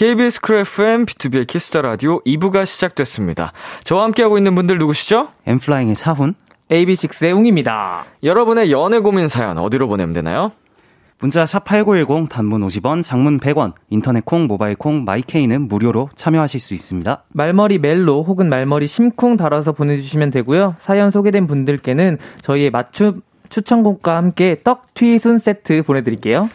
KBS 쿨 FM, B2B의 키스터 라디오 2부가 시작됐습니다. 저와 함께하고 있는 분들 누구시죠? N.Flying의 차훈. AB6IX의 웅입니다. 여러분의 연애 고민 사연 어디로 보내면 되나요? 문자 샵 8910 단문 50원, 장문 100원, 인터넷 콩, 모바일 콩, 마이케이는 무료로 참여하실 수 있습니다. 말머리 멜로 혹은 말머리 심쿵 달아서 보내주시면 되고요. 사연 소개된 분들께는 저희의 맞춤 추천곡과 함께 떡 튀 순 세트 보내드릴게요.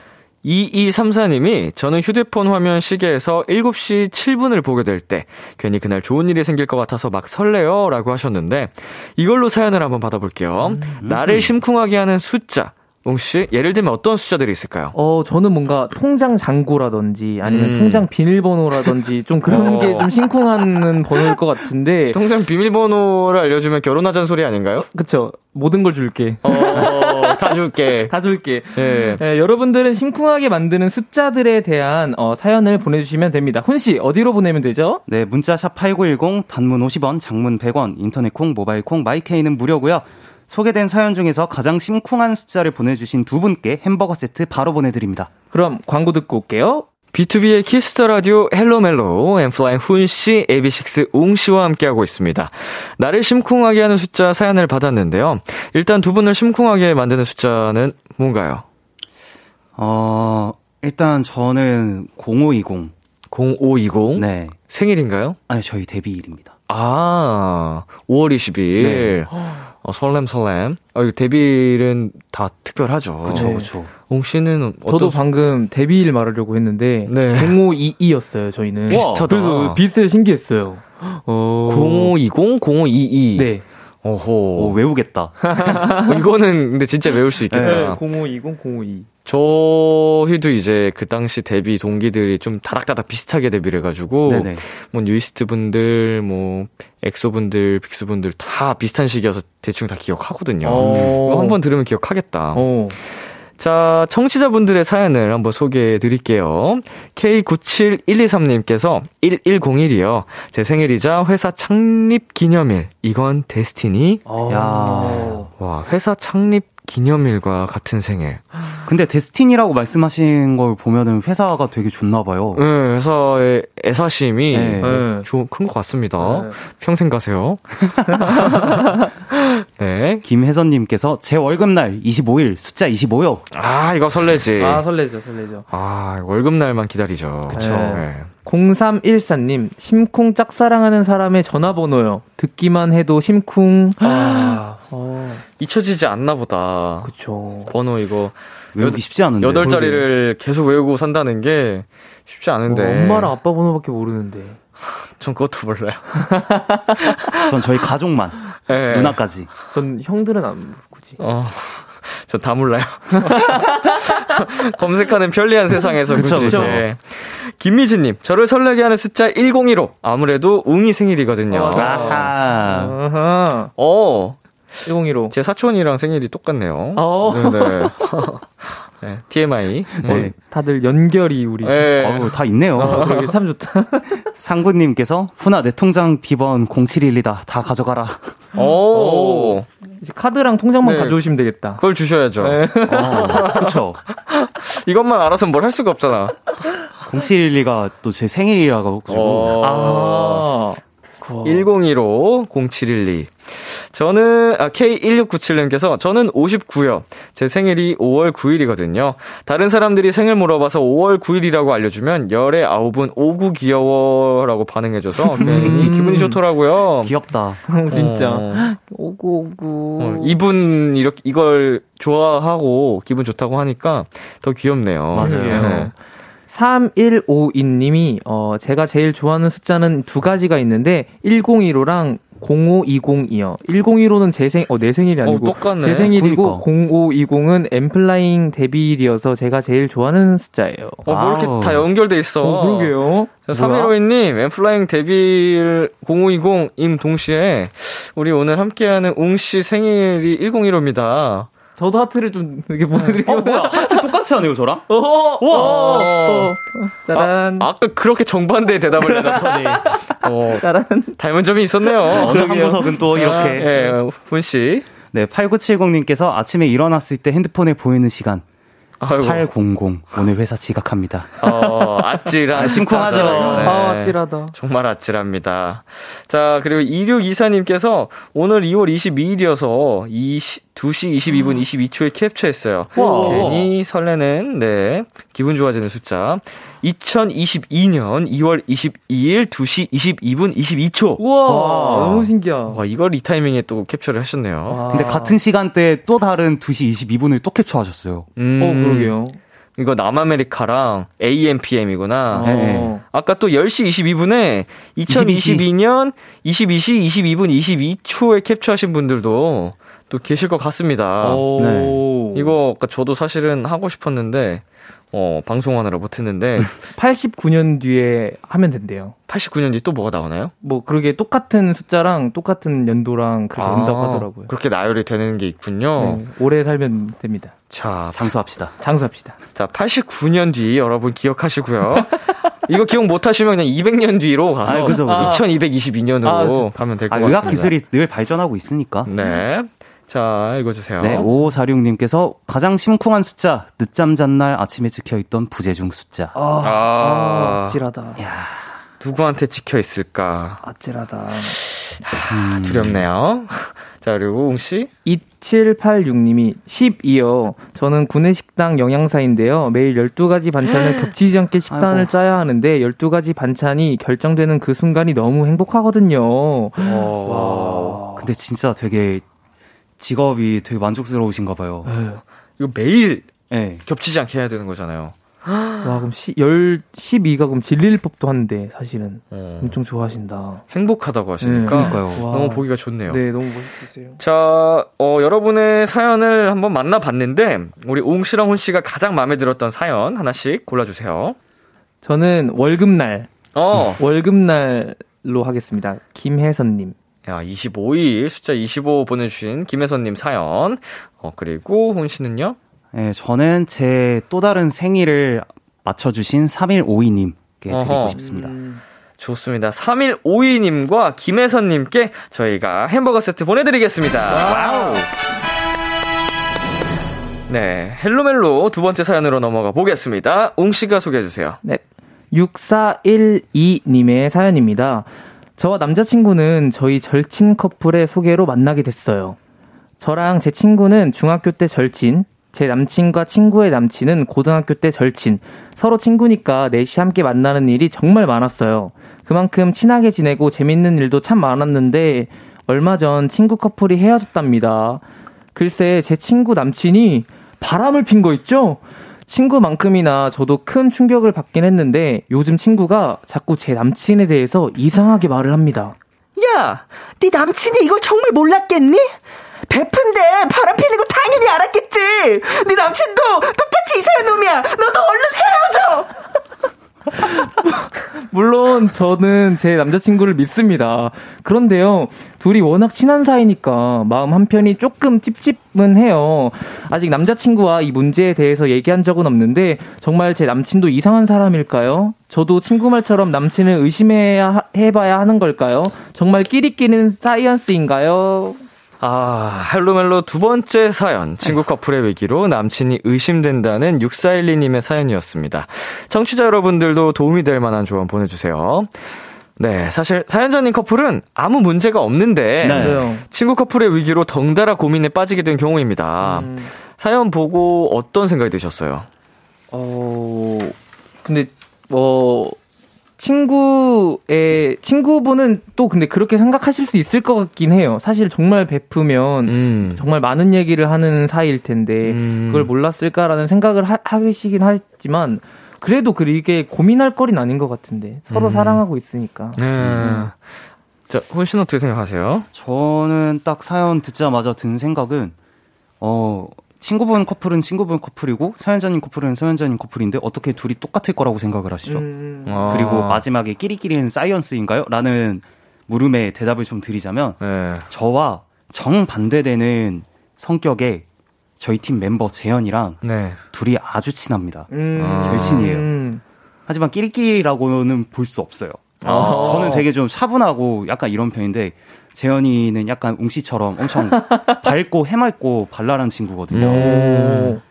2234님이 저는 휴대폰 화면 시계에서 7시 7분을 보게 될 때 괜히 그날 좋은 일이 생길 것 같아서 막 설레요 라고 하셨는데 이걸로 사연을 한번 받아볼게요. 나를 심쿵하게 하는 숫자. 웅씨, 예를 들면 어떤 숫자들이 있을까요? 어, 저는 뭔가 통장 잔고라든지 아니면 음. 통장 비밀번호라든지 좀 그런 어. 게좀 심쿵하는 번호일 것 같은데. 통장 비밀번호를 알려주면 결혼하자는 소리 아닌가요? 그쵸. 모든 걸 줄게. 어, 다 줄게. *laughs* 다 줄게. 예. 예, 여러분들은 심쿵하게 만드는 숫자들에 대한 어, 사연을 보내주시면 됩니다. 훈씨, 어디로 보내면 되죠? 네, 문자 샵8910 단문 50원, 장문 100원, 인터넷 콩, 모바일 콩, 마이케이는 무료고요. 소개된 사연 중에서 가장 심쿵한 숫자를 보내주신 두 분께 햄버거 세트 바로 보내드립니다. 그럼 광고 듣고 올게요. B2B의 키스터 라디오 헬로멜로 N.Flying 훈씨, AB6 웅씨와 함께하고 있습니다. 나를 심쿵하게 하는 숫자 사연을 받았는데요. 일단 두 분을 심쿵하게 만드는 숫자는 뭔가요? 어, 일단 저는 0520. 0520? 네. 생일인가요? 아니, 저희 데뷔일입니다. 아, 5월 20일. 네. 어, 설렘 설렘. 어, 이거 데뷔일은 다 특별하죠. 그쵸, 네. 그쵸. 웅씨는 어떤 저도 방금 데뷔일 말하려고 했는데 네. 0522였어요 저희는. 비슷하다. 그래서 비슷해 신기했어요. 어. 0520, 0522. 네. 어호. 오, 외우겠다. 어, *laughs* 이거는 근데 진짜 외울 수 있겠다. 네. 0520, 052. 저희도 이제 그 당시 데뷔 동기들이 좀 다닥다닥 비슷하게 데뷔를 해가지고 네네. 뭐 뉴이스트 분들, 뭐 엑소 분들, 빅스 분들 다 비슷한 시기여서 대충 다 기억하거든요. 어. 한번 들으면 기억하겠다. 어. 자, 청취자분들의 사연을 한번 소개해 드릴게요. K97123님께서 1101이요. 제 생일이자 회사 창립 기념일. 이건 데스티니? 어. 와, 회사 창립 기념일과 같은 생일. 근데 데스티니라고 말씀하신 걸 보면은 회사가 되게 좋나 봐요. 네, 회사의 애사심이 네. 네. 큰것 같습니다. 네. 평생 가세요. *laughs* 네. 김혜선님께서 제 월급날 25일 숫자 25요. 아, 이거 설레지. 아, 설레죠, 설레죠. 아, 월급날만 기다리죠. 그쵸. 네. 0314님, 심쿵 짝사랑하는 사람의 전화번호요. 듣기만 해도 심쿵. 아, 어, 잊혀지지 않나 보다. 그쵸. 번호 이거 외우기 쉽지 않은데. 여덟 자리를 계속 외우고 산다는 게 쉽지 않은데. 어, 엄마랑 아빠 번호밖에 모르는데. *laughs* 전 그것도 몰라요. *laughs* 전 저희 가족만. 네. 누나까지. 전 형들은 안 굳이. 어, *laughs* 전다 몰라요. 검색하는 편리한 세상에서 그쵸, 굳이. 그쵸. 네. 김미진님, 저를 설레게 하는 숫자 101호. 아무래도 웅이 생일이거든요. 어, 아하. 아하. 어, 101호. 제 사촌이랑 생일이 똑같네요. 어. 네네. *laughs* 네, TMI. 네. 다들 연결이 우리. 네. 어우, 다 있네요. 어, 그러게 참 좋다. *laughs* 상구님께서 훈아 내 통장 비번 0712다. 다 가져가라. 오. 이제 카드랑 통장만 네. 가져오시면 되겠다. 그걸 주셔야죠. 네. 어, 그쵸. *laughs* 이것만 알아서 뭘 할 수가 없잖아. 0712가 또 제 생일이라고. 아. 그1015 0712. 저는 아 K1697님께서 저는 59요. 제 생일이 5월 9일이거든요. 다른 사람들이 생일 물어봐서 5월 9일이라고 알려주면 열의 아홉은 오구 귀여워라고 반응해줘서 *laughs* 괜히 기분이 좋더라고요. 귀엽다. *laughs* 진짜. 어, 오구, 오구. 어, 이분 이렇게 이걸 좋아하고 기분 좋다고 하니까 더 귀엽네요. 맞아요. 네. 3152님이, 어, 제가 제일 좋아하는 숫자는 두 가지가 있는데, 1015랑 0520이요. 1015는 제 생, 어, 내 생일이 아니고. 어, 똑같네. 제 생일이고, 그러니까. 0520은 엠플라잉 데뷔일이어서 제가 제일 좋아하는 숫자예요. 어, 뭐 이렇게. 다 연결돼 있어. 어, 그러게요. 3152님, 엠플라잉 데뷔 0520임 동시에, 우리 오늘 함께하는 웅씨 생일이 1015입니다. 저도 하트를 좀 이렇게 보내드릴게요. 어, 뭐야. 하트 똑같이 하네요, 저랑? 어, 어, 우와. 어, 짜란. 아, 까 그렇게 정반대의 대답을 내놨더니, *laughs* 어, 짜란. 닮은 점이 있었네요. 어느 한 구석은 또 이렇게. 예, 훈씨. 네, 8970님께서 아침에 일어났을 때 핸드폰에 보이는 시간. 아이고. 800 오늘 회사 지각합니다. 어, 아찔한. 아, 심쿵하죠. 숫자죠. 네. 아, 아찔하다. 정말 아찔합니다. 자, 그리고 2624님께서 오늘 2월 22일이어서 20, 2시 22분 22초에 캡처했어요. 와. 괜히 설레는, 네. 기분 좋아지는 숫자. 2022년 2월 22일 2시 22분 22초. 우와, 와. 너무 신기하. 와, 이걸 이 타이밍에 또 캡처를 하셨네요. 와. 근데 같은 시간대에 또 다른 2시 22분을 또 캡처하셨어요. 음, 어, 그러게요. 이거 남아메리카랑 AMPM이구나. 네. 어. 아까 또 10시 22분에 2022년 22시 22분 22초에 캡처하신 분들도 또 계실 것 같습니다. 오. 이거 아까 저도 사실은 하고 싶었는데 어, 방송하느라 못했는데 *laughs* 89년 뒤에 하면 된대요. 89년 뒤 또 뭐가 나오나요? 뭐 그러게 똑같은 숫자랑 똑같은 연도랑 그렇게 된다고 하더라고요. 아, 그렇게 나열이 되는 게 있군요. 네, 오래 살면 됩니다. 자, 장수합시다. 장수합시다. 자 89년 뒤 여러분 기억하시고요. *laughs* 이거 기억 못 하시면 그냥 200년 뒤로 가서 아, 그죠, 그죠. 2222년으로 아, 가면 될것 아, 같습니다. 의학 기술이 늘 발전하고 있으니까. 네. 자, 읽어주세요. 네, 5546님께서 가장 심쿵한 숫자, 늦잠 잔 날 아침에 찍혀 있던 부재중 숫자. 아, 아. 아, 아찔하다. 누구한테 찍혀 있을까? 아찔하다. 아, 두렵네요. 자, 그리고 웅씨. 2786님이 12요. 저는 구내식당 영양사인데요. 매일 12가지 반찬을 *gasps* 겹치지 않게 식단을 아이고. 짜야 하는데 12가지 반찬이 결정되는 그 순간이 너무 행복하거든요. 어, 근데 진짜 되게 직업이 되게 만족스러우신가 봐요. 이거 매일 네. 겹치지 않게 해야 되는 거잖아요. *gasps* 와, 그럼 시, 10, 12가 그럼 질릴 법도 한데, 사실은. 어, 엄청 좋아하신다. 행복하다고 하시니까. 그러니까요. 와. 너무 보기가 좋네요. 네, 너무 멋있으세요. 자, 어, 여러분의 사연을 한번 만나봤는데, 우리 웅씨랑 훈씨가 가장 마음에 들었던 사연 하나씩 골라주세요. 저는 월급날, 어, 월급날로 하겠습니다. 김혜선님. 야, 25일, 숫자 25 보내주신 김혜선님 사연. 어, 그리고 훈 씨는요? 네, 저는 제 또 다른 생일을 맞춰주신 3152님께 드리고 어허. 싶습니다. 좋습니다. 3152님과 김혜선님께 저희가 햄버거 세트 보내드리겠습니다. 와우! 네, 헬로멜로 두 번째 사연으로 넘어가 보겠습니다. 웅 씨가 소개해주세요. 네. 6412님의 사연입니다. 저와 남자친구는 저희 절친 커플의 소개로 만나게 됐어요. 저랑 제 친구는 중학교 때 절친, 제 남친과 친구의 남친은 고등학교 때 절친. 서로 친구니까 넷이 함께 만나는 일이 정말 많았어요. 그만큼 친하게 지내고 재밌는 일도 참 많았는데 얼마 전 친구 커플이 헤어졌답니다. 글쎄 제 친구 남친이 바람을 핀 거 있죠? 친구만큼이나 저도 큰 충격을 받긴 했는데 요즘 친구가 자꾸 제 남친에 대해서 이상하게 말을 합니다. 야, 네 남친이 이걸 정말 몰랐겠니? 베푼데 바람 피는 거 당연히 알았겠지. 네 남친도 똑같이 이상한 놈이야. 너도 얼른 헤어져. *laughs* 물론 저는 제 남자친구를 믿습니다. 그런데요, 둘이 워낙 친한 사이니까 마음 한편이 조금 찝찝은 해요. 아직 남자친구와 이 문제에 대해서 얘기한 적은 없는데 정말 제 남친도 이상한 사람일까요? 저도 친구 말처럼 남친을 의심해야 하- 해봐야 하는 걸까요? 정말 끼리끼리는 science인가요? 아, 헬로멜로 두 번째 사연. 친구 커플의 위기로 남친이 의심된다는 6412님의 사연이었습니다. 청취자 여러분들도 도움이 될 만한 조언 보내주세요. 네, 사실 사연자님 커플은 아무 문제가 없는데 맞아요. 친구 커플의 위기로 덩달아 고민에 빠지게 된 경우입니다. 사연 보고 어떤 생각이 드셨어요? 어, 근데, 뭐, 친구의, 친구분은 또 근데 그렇게 생각하실 수 있을 것 같긴 해요. 사실 정말 베프면 음. 정말 많은 얘기를 하는 사이일 텐데, 음. 그걸 몰랐을까라는 생각을 하, 하시긴 하지만, 그래도 그게 고민할 거리는 아닌 것 같은데. 서로 음. 사랑하고 있으니까. 네. 자, 훈 씨는 어떻게 생각하세요? 저는 딱 사연 듣자마자 든 생각은 어 친구분 커플은 친구분 커플이고 사연자님 커플은 사연자님 커플인데 어떻게 둘이 똑같을 거라고 생각을 하시죠? 음. 아. 그리고 마지막에 끼리끼리는 사이언스인가요? 라는 물음에 대답을 좀 드리자면 네. 저와 정반대되는 성격의 저희 팀 멤버 재현이랑 네. 둘이 아주 친합니다. 음. 아. 절친이에요. 음. 하지만 끼리끼리라고는 볼 수 없어요. 아. 저는 되게 좀 차분하고 약간 이런 편인데 재현이는 약간 웅씨처럼 엄청 *laughs* 밝고 해맑고 발랄한 친구거든요. 음.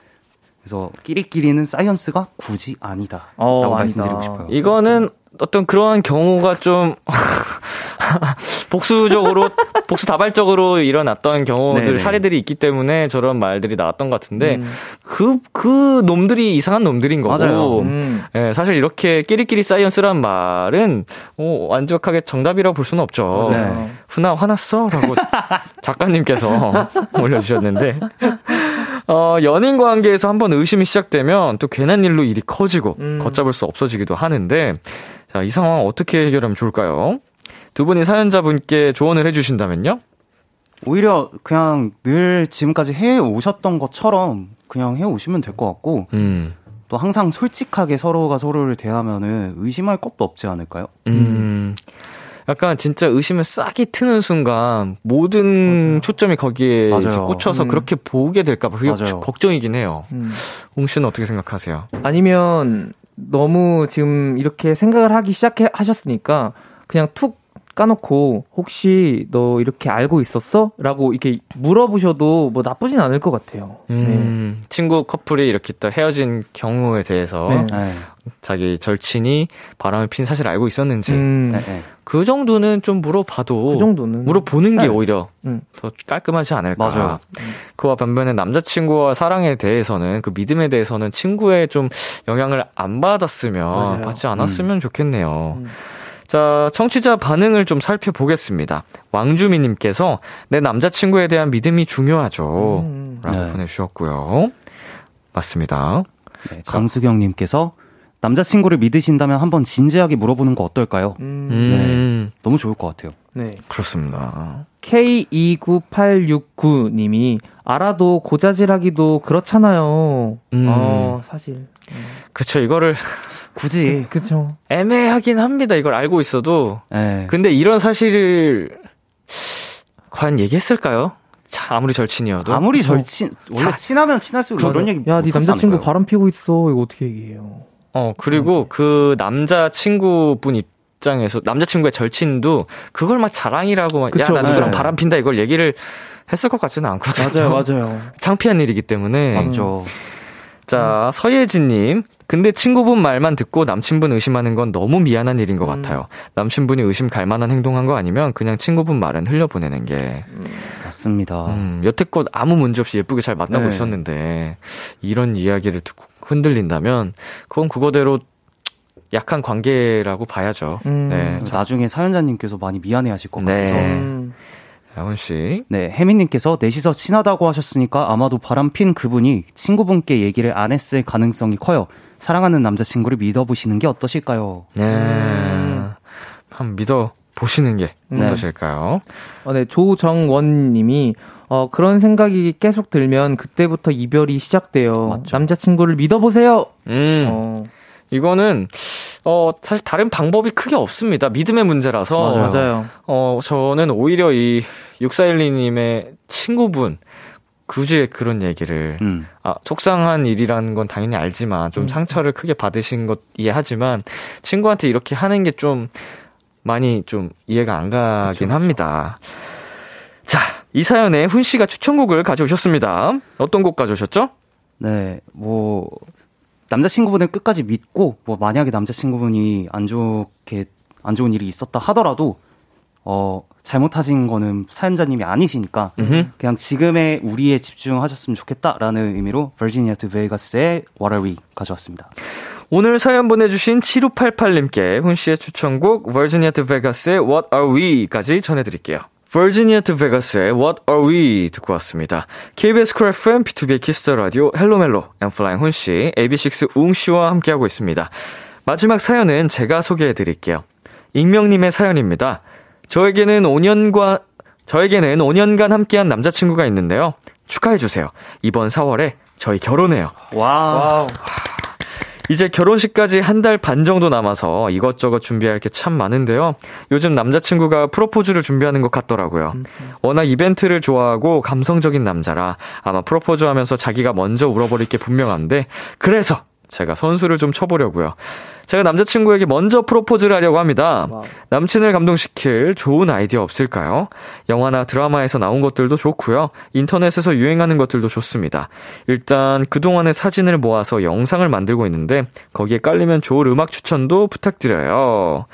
그래서 끼리끼리는 사이언스가 굳이 아니다. 어, 라고 아니다. 말씀드리고 싶어요. 이거는 어떤 그러한 경우가 좀 *laughs* 복수적으로 복수 다발적으로 일어났던 경우들 네네. 사례들이 있기 때문에 저런 말들이 나왔던 것 같은데 그그 놈들이 이상한 놈들인 거고 맞아요. 음. 예, 사실 이렇게 끼리끼리 사이언스란 말은 어, 완벽하게 정답이라고 볼 수는 없죠. 네. 훈아 화났어? 라고 작가님께서 *laughs* 올려주셨는데 어, 연인 관계에서 한번 의심이 시작되면 또 괜한 일로 일이 커지고 음. 걷잡을 수 없어지기도 하는데 자, 이 상황 어떻게 해결하면 좋을까요? 두 분이 사연자분께 조언을 해주신다면요? 오히려 그냥 늘 지금까지 해 오셨던 것처럼 그냥 해 오시면 될 것 같고 음, 또 항상 솔직하게 서로가 서로를 대하면은 의심할 것도 없지 않을까요? 음, 약간 진짜 의심을 싹이 트는 순간 모든 초점이 거기에 맞아요. 꽂혀서 음. 그렇게 보게 될까봐 그게 맞아요. 걱정이긴 해요. 음. 홍 씨는 어떻게 생각하세요? 아니면 너무 지금 이렇게 생각을 하기 시작해 하셨으니까 그냥 툭 까놓고 혹시 너 이렇게 알고 있었어? 라고 이렇게 물어보셔도 뭐 나쁘진 않을 것 같아요. 음, 친구 커플이 이렇게 또 헤어진 경우에 대해서 네. 네. 자기 절친이 바람을 핀 사실 알고 있었는지 음, 네, 네. 그 정도는 좀 물어봐도 그 정도는 물어보는 게 네. 오히려 음. 더 깔끔하지 않을까. 맞아요. 그와 반면에 남자친구와 사랑에 대해서는 그 믿음에 대해서는 친구의 좀 영향을 안 받았으면 맞아요. 받지 않았으면 좋겠네요. 음. 자, 청취자 반응을 좀 살펴보겠습니다. 왕주미님께서 내 남자친구에 대한 믿음이 중요하죠. 음. 라고 네. 보내주셨고요. 맞습니다. 네, 강수경님께서 남자친구를 믿으신다면 한번 진지하게 물어보는 거 어떨까요? 음, 음, 너무 좋을 것 같아요. 네. 그렇습니다. K29869님이 알아도 고자질하기도 그렇잖아요. 음. 어, 사실. 그쵸, 이거를 *laughs* 굳이. 그쵸. 애매하긴 합니다. 이걸 알고 있어도. 네. 근데 이런 사실을 과연 얘기했을까요? 자, 아무리 절친이어도. 아무리 절친 원래 자, 친하면 친할수록 이런 얘기 야, 네 못하지 남자친구 않을까요? 바람 피고 있어. 이거 어떻게 얘기해요? 어, 그리고 그 남자 친구분 입장에서 남자친구의 절친도 그걸 막 자랑이라고 막, 야, 그쵸, 나 누구랑 네. 바람 핀다 이걸 얘기를 했을 것 같지는 않거든요. 맞아요, 맞아요. *laughs* 창피한 일이기 때문에. 맞죠. 자, 서예진님. 근데 친구분 말만 듣고 남친분 의심하는 건 너무 미안한 일인 것 같아요. 남친분이 의심 갈 만한 행동한 거 아니면 그냥 친구분 말은 흘려보내는 게. 맞습니다. 음, 여태껏 아무 문제 없이 예쁘게 잘 만나고 네. 있었는데, 이런 이야기를 듣고 흔들린다면, 그건 그거대로 약한 관계라고 봐야죠. 음. 네. 나중에 사연자님께서 많이 미안해하실 것 같아서. 네. 음. 자, 훈 씨. 네, 혜민님께서 넷이서 친하다고 하셨으니까 아마도 바람 핀 그분이 친구분께 얘기를 안 했을 가능성이 커요. 사랑하는 남자친구를 믿어보시는 게 어떠실까요? 네. 한번 믿어 보시는 게 네. 어떠실까요? 어, 네, 조정원 님이 어, 그런 생각이 계속 들면 그때부터 이별이 시작돼요. 맞죠. 남자친구를 믿어보세요! 음. 어, 이거는, 어, 사실 다른 방법이 크게 없습니다. 믿음의 문제라서. 맞아요. 어, 저는 오히려 이 6412님의 친구분, 굳이 그런 얘기를, 음. 아, 속상한 일이라는 건 당연히 알지만, 좀 상처를 크게 받으신 것 이해하지만, 친구한테 이렇게 하는 게 좀, 많이 좀 이해가 안 가긴 합니다. 자, 이 사연에 훈 씨가 추천곡을 가져오셨습니다. 어떤 곡 가져오셨죠? 네, 뭐, 남자친구분을 끝까지 믿고, 뭐, 만약에 남자친구분이 안 좋게, 안 좋은 일이 있었다 하더라도, 어, 잘못하신 거는 사연자님이 아니시니까, 음흠. 그냥 지금의 우리에 집중하셨으면 좋겠다라는 의미로, Virginia To Vegas의 What Are We 가져왔습니다. 오늘 사연 보내주신 7588님께 훈 씨의 추천곡 Virginia To Vegas의 What Are We까지 전해드릴게요. Virginia To Vegas의 What Are We 듣고 왔습니다. KBS 쿨 FM, B2B의 키스터 라디오, 헬로멜로, N.Flying 훈 씨, AB6 웅 씨와 함께하고 있습니다. 마지막 사연은 제가 소개해드릴게요. 익명님의 사연입니다. 저에게는 5년간, 저에게는 5년간 함께한 남자친구가 있는데요. 축하해주세요. 이번 4월에 저희 결혼해요. 와. 이제 결혼식까지 한 달 반 정도 남아서 이것저것 준비할 게 참 많은데요. 요즘 남자친구가 프로포즈를 준비하는 것 같더라고요. 워낙 이벤트를 좋아하고 감성적인 남자라 아마 프로포즈 하면서 자기가 먼저 울어버릴 게 분명한데, 그래서 제가 선수를 좀 쳐보려고요. 제가 남자친구에게 먼저 프로포즈를 하려고 합니다. 남친을 감동시킬 좋은 아이디어 없을까요? 영화나 드라마에서 나온 것들도 좋고요. 인터넷에서 유행하는 것들도 좋습니다. 일단 그동안의 사진을 모아서 영상을 만들고 있는데 거기에 깔리면 좋을 음악 추천도 부탁드려요.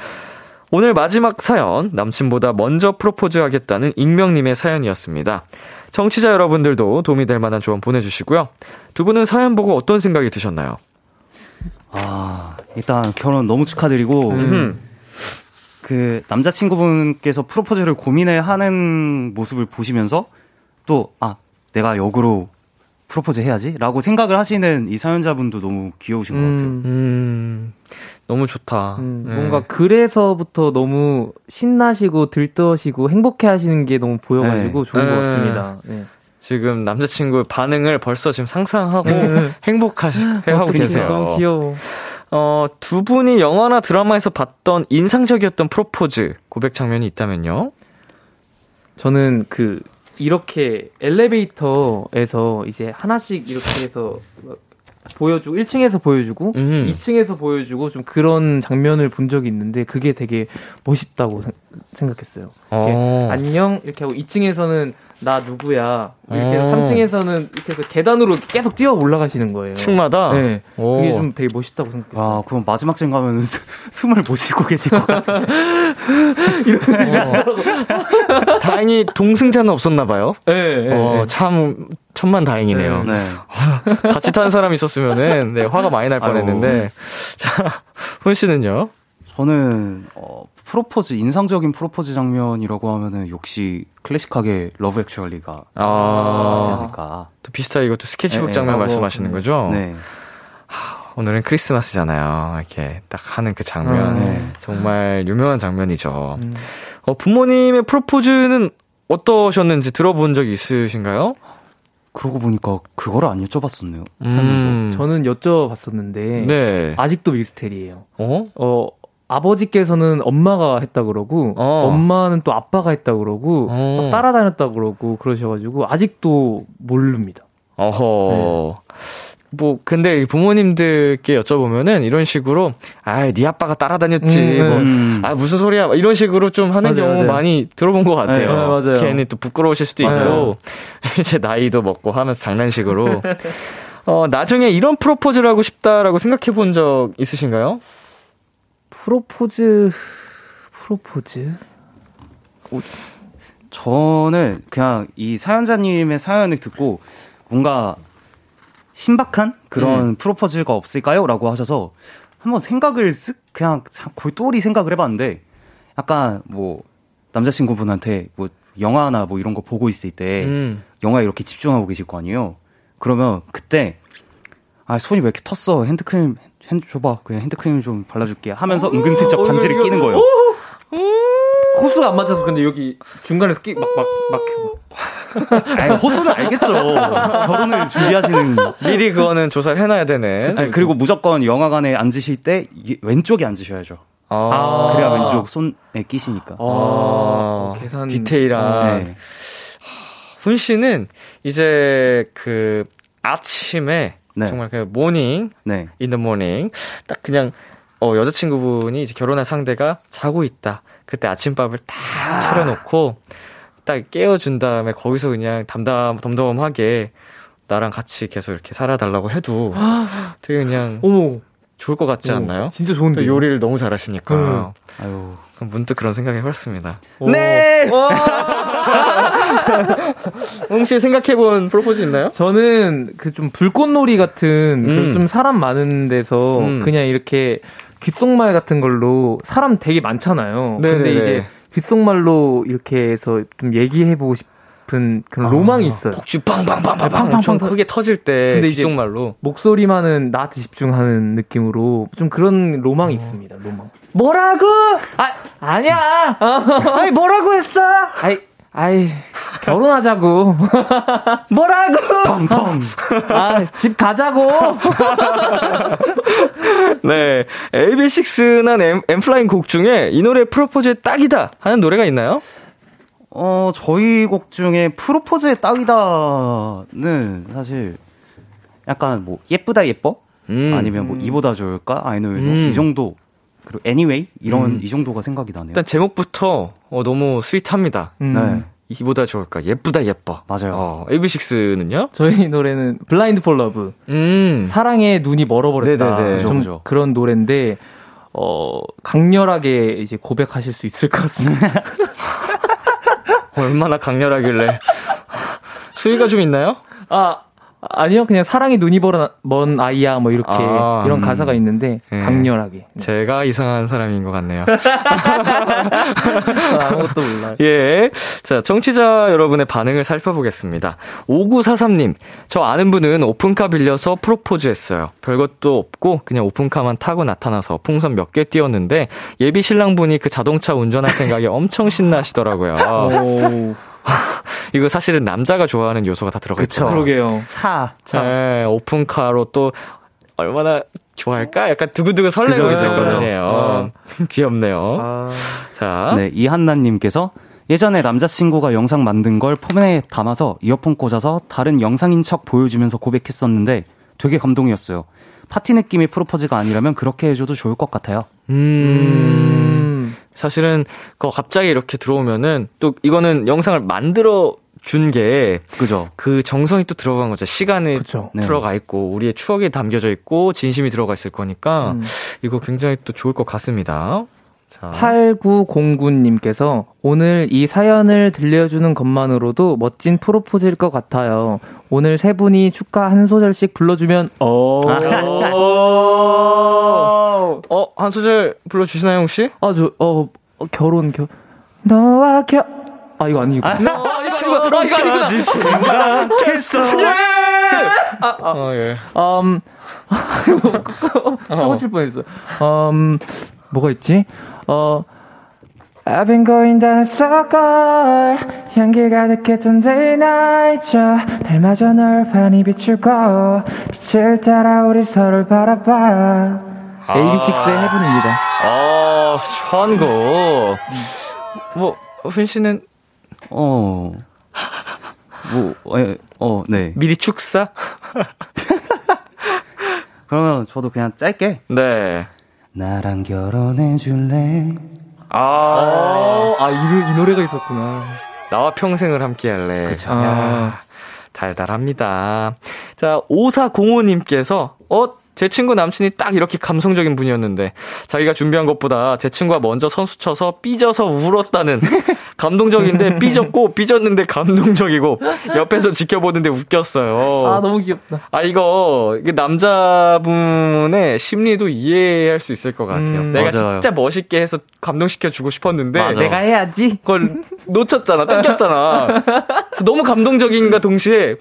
오늘 마지막 사연, 남친보다 먼저 프로포즈 하겠다는 익명님의 사연이었습니다. 청취자 여러분들도 도움이 될 만한 조언 보내주시고요. 두 분은 사연 보고 어떤 생각이 드셨나요? 아, 일단 결혼 너무 축하드리고, 음. 그 남자친구분께서 프로포즈를 고민을 하는 모습을 보시면서 또, 아, 내가 역으로 프로포즈 해야지? 라고 생각을 하시는 이 사연자분도 너무 귀여우신 것 같아요. 음, 음, 너무 좋다. 음, 네. 뭔가 그래서부터 너무 신나시고 들떠시고 행복해 하시는 게 너무 보여가지고 네. 좋은 것 네. 같습니다. 네. 지금 남자친구 반응을 벌써 지금 상상하고 네. 행복하시, 하고 어떡해, 계세요. 너무 귀여워. 어, 두 분이 영화나 드라마에서 봤던 인상적이었던 프로포즈 고백 장면이 있다면요? 저는 그 이렇게 엘리베이터에서 이제 하나씩 이렇게 해서 막 보여주고 1층에서 보여주고 음. 2층에서 보여주고 좀 그런 장면을 본 적이 있는데 그게 되게 멋있다고 생- 생각했어요. 이렇게 어. 안녕 이렇게 하고 2층에서는 나 누구야 이렇게 해서 어. 3층에서는 이렇게 해서 계단으로 계속 뛰어 올라가시는 거예요. 층마다? 네. 오. 그게 좀 되게 멋있다고 생각했어요. 와, 그럼 마지막 쯤 가면 숨을 못 쉬고 계실 것 같은데. 어. 다행히 동승자는 없었나 봐요. 네, 네, 어, 네. 참 천만 다행이네요. 네. *laughs* 같이 타는 사람 있었으면은 네, 화가 많이 날. 뻔했는데. 자, 훈 씨는요? 저는, 어, 프로포즈, 인상적인 프로포즈 장면이라고 하면은 역시 클래식하게 Love Actually가 맞지 아, 않을까. 또 비슷하게 이것도 스케치북 네, 장면 하고, 말씀하시는 거죠? 네. 오늘은 크리스마스잖아요. 이렇게 딱 하는 그 장면. 음. 네. 정말 유명한 장면이죠. 음. 어, 부모님의 프로포즈는 어떠셨는지 들어본 적 있으신가요? 그러고 보니까 그거를 안 여쭤봤었네요. 살면서. 음. 저는 여쭤봤었는데 네. 아직도 미스테리예요. 어? 어, 아버지께서는 엄마가 했다 그러고, 어. 엄마는 또 아빠가 했다 그러고, 어. 막 따라다녔다 그러고, 그러셔가지고, 아직도 모릅니다. 어허. 뭐 근데 이 부모님들께 여쭤보면은 이런 식으로 아, 네 아빠가 따라다녔지. 음, 뭐 음. 아, 무슨 소리야. 막 이런 식으로 좀 하는 맞아요, 경우 맞아요. 많이 들어본 것 같아요. 네, 네, 맞아요. 괜히 또 부끄러우실 수도. 있고, *laughs* 이제 나이도 먹고 하면서 장난식으로. *laughs* 어, 나중에 이런 프로포즈를 하고 싶다라고 생각해 본 적 있으신가요? 프로포즈, 프로포즈? 저는 그냥 이 사연자님의 사연을 듣고 뭔가 신박한 그런 프로포즈가 없을까요? 라고 하셔서 한번 생각을 쓱 그냥 골똘히 생각을 해봤는데 약간 뭐 남자친구분한테 뭐 영화나 뭐 이런 거 보고 있을 때 음. 영화에 이렇게 집중하고 계실 거 아니에요? 그러면 그때 아 손이 왜 이렇게 텄어 핸드크림 핸드 줘봐 그냥 핸드크림 좀 발라줄게 하면서 은근슬쩍 반지를 끼는 거예요. 호수가 안 맞아서 근데 여기 중간에서 끼, 막, 막, 막혀. *laughs* 아니, 호수는 알겠죠. 결혼을 준비하시는. 미리 그거는 조사를 해놔야 되네. 아니, 그리고 무조건 영화관에 앉으실 때 왼쪽에 앉으셔야죠. 아, 그래야 왼쪽 손에 끼시니까. 어, 계산. 디테일한. 네. 훈 씨는 이제 그 아침에 네. 정말 그 모닝 네. the morning 딱 그냥 어 여자친구분이 이제 결혼할 상대가 자고 있다. 그때 아침밥을 딱 차려놓고 딱 깨워준 다음에 거기서 그냥 담담 덤덤하게 나랑 같이 계속 이렇게 살아달라고 해도 되게 그냥 어머. 좋을 것 같지 않나요? 진짜 좋은데. 또 요리를 너무 잘하시니까 음. 아유. 문득 그런 생각이 해봤습니다. 오. 네. *laughs* 혹시 *laughs* 생각해본 프로포즈 있나요? 저는 그 좀 불꽃놀이 같은 그 음. 좀 사람 많은 데서 음. 그냥 이렇게 귓속말 같은 걸로 사람 되게 많잖아요. 근데 네네네. 이제 귓속말로 이렇게 해서 좀 얘기해보고 싶 은 그런 로망이 있어요. 폭주 빵빵빵빵 팡팡팡 엄청 팡. 크게 터질 때 근데 이제 귓속말로 목소리만은 나한테 집중하는 느낌으로 좀 그런 로망이 있습니다. 로망. 뭐라고? 아 아니야. *laughs* 아니 뭐라고 했어? 아이 아이 결혼하자고. *laughs* 뭐라고? 펑펑. 아집 가자고. *laughs* 네 AB6IX나 N, N.Flying 곡 중에 이 노래 프로포즈에 딱이다 하는 노래가 있나요? 어, 저희 곡 중에 프로포즈의 딱이다는 사실 약간 뭐 예쁘다 예뻐? 음. 아니면 뭐 이보다 좋을까? 아니면 음. 이 정도 그리고 anyway 이런 음. 이 정도가 생각이 나네요. 일단 제목부터 어, 너무 sweet합니다. 음. 네. 이보다 좋을까? 예쁘다 예뻐. 맞아요. 어, AB6IX는요? 저희 노래는 Blind For Love. 음. 사랑에 눈이 멀어버렸다. 네네네. 좀 그죠, 그죠. 그런 노래인데 어 강렬하게 이제 고백하실 수 있을 것 같습니다. *laughs* 얼마나 강렬하길래. *laughs* 수위가 좀 있나요? 아 아니요 그냥 사랑에 눈이 멀어- 먼 아이야 뭐 이렇게 아, 이런 음. 가사가 있는데 네. 강렬하게 제가 이상한 사람인 것 같네요. 저 *laughs* 아무것도 몰라요. 예. 자, 청취자 여러분의 반응을 살펴보겠습니다. 5943님, 저 아는 분은 오픈카 빌려서 프로포즈 했어요. 별것도 없고, 그냥 오픈카만 타고 나타나서 풍선 몇 개 띄웠는데, 예비 신랑 분이 그 자동차 운전할 생각에 엄청 신나시더라고요. *laughs* 오, *laughs* 이거 사실은 남자가 좋아하는 요소가 다 들어가 있죠. 그러게요. 차. 네, 오픈카로 또, 얼마나 좋아할까? 약간 두고두고 설레고 있을. 거네요. 어. *laughs* 귀엽네요. 아, 자. 네, 이한나님께서 예전에 남자친구가 영상 만든 걸 폰에 담아서 이어폰 꽂아서 다른 영상인 척 보여주면서 고백했었는데 되게 감동이었어요. 파티 느낌의 프로포즈가 아니라면 그렇게 해줘도 좋을 것 같아요. 음. 사실은 그 갑자기 이렇게 들어오면은 또 이거는 영상을 만들어 준게 그죠? 그 정성이 또 들어간 거죠. 시간이 그쵸. 네. 들어가 있고 우리의 추억이 담겨져 있고 진심이 들어가 있을 거니까 음. 이거 굉장히 또 좋을 것 같습니다. 자. 8909님께서 오늘 이 사연을 들려주는 것만으로도 멋진 프로포즈일 것 같아요. 오늘 세 분이 축가 한 소절씩 불러주면, 어. *laughs* *laughs* 어, 한 소절 불러 주시나요, 혹시? 아, 저, 어, 어, 결혼, 결, 너와 결, 아, 이거 아니고. 아, 이거, 이거, 아, 이거 아니구나. 생각했어. 어, 예. 음, 사고 칠 뻔했어. 음, 뭐가 있지? 어, I've been going down a circle 향기 가득했던 day night 달마저 널 환히 비추고 빛을 따라 우리 서로를 바라봐 AB6IX의 헤븐입니다 어, 천국. 뭐, 훈 씨는 어. 뭐, 어, 어, 네. 미리 축사? *laughs* 그러면 저도 그냥 짧게. 네. 나랑 결혼해 줄래? 아, 아, 이, 이 노래가 있었구나 나와 평생을 함께 할래. 그쵸. 야, 달달합니다. 자, 5405님께서, 어, 제 친구 남친이 딱 이렇게 감성적인 분이었는데, 자기가 준비한 것보다 제 친구가 먼저 선수 쳐서 삐져서 울었다는, *laughs* 감동적인데 삐졌고, 삐졌는데 감동적이고, 옆에서 지켜보는데 웃겼어요. 아 너무 귀엽다 아, 이거, 남자분의 심리도 이해할 수 있을 것 같아요. 음, 내가 맞아요. 진짜 멋있게 해서 감동시켜 주고 싶었는데, 맞아. 내가 해야지 그걸 놓쳤잖아, 뺏겼잖아. 너무 감동적인가 동시에,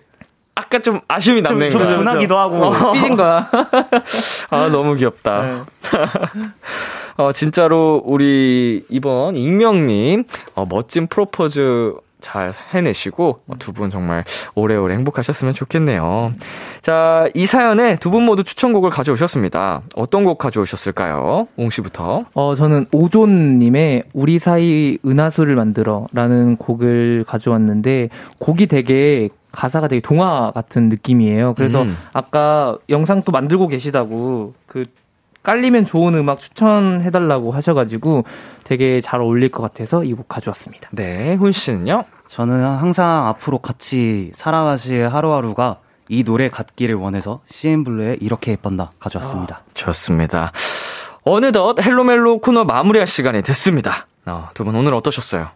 아까 좀 아쉬움이 남는 좀 거야. 분하기도 하고. *laughs* 삐진 거야 *laughs* 아, 너무 귀엽다. 네. *laughs* 어, 진짜로 우리 이번 익명님, 어, 멋진 프로포즈 잘 해내시고 어, 두분 정말 오래오래 행복하셨으면 좋겠네요. 자, 이 사연에 두 분 모두 추천곡을 가져오셨습니다. 어떤 곡 가져오셨을까요? 옹 씨부터. 어, 저는 오존 님의 우리 사이 은하수를 만들어라는 곡을 가져왔는데 곡이 되게 가사가 되게 동화 같은 느낌이에요. 그래서 음. 아까 영상도 만들고 계시다고 그 깔리면 좋은 음악 추천해달라고 하셔가지고 되게 잘 어울릴 것 같아서 이 곡 가져왔습니다. 네, 훈 씨는요? 저는 항상 앞으로 같이 살아가실 하루하루가 이 노래 같기를 원해서 CN블루의 이렇게 예쁜다 가져왔습니다. 좋습니다. 어느덧 헬로멜로 코너 마무리할 시간이 됐습니다. 어, 두분 오늘 어떠셨어요?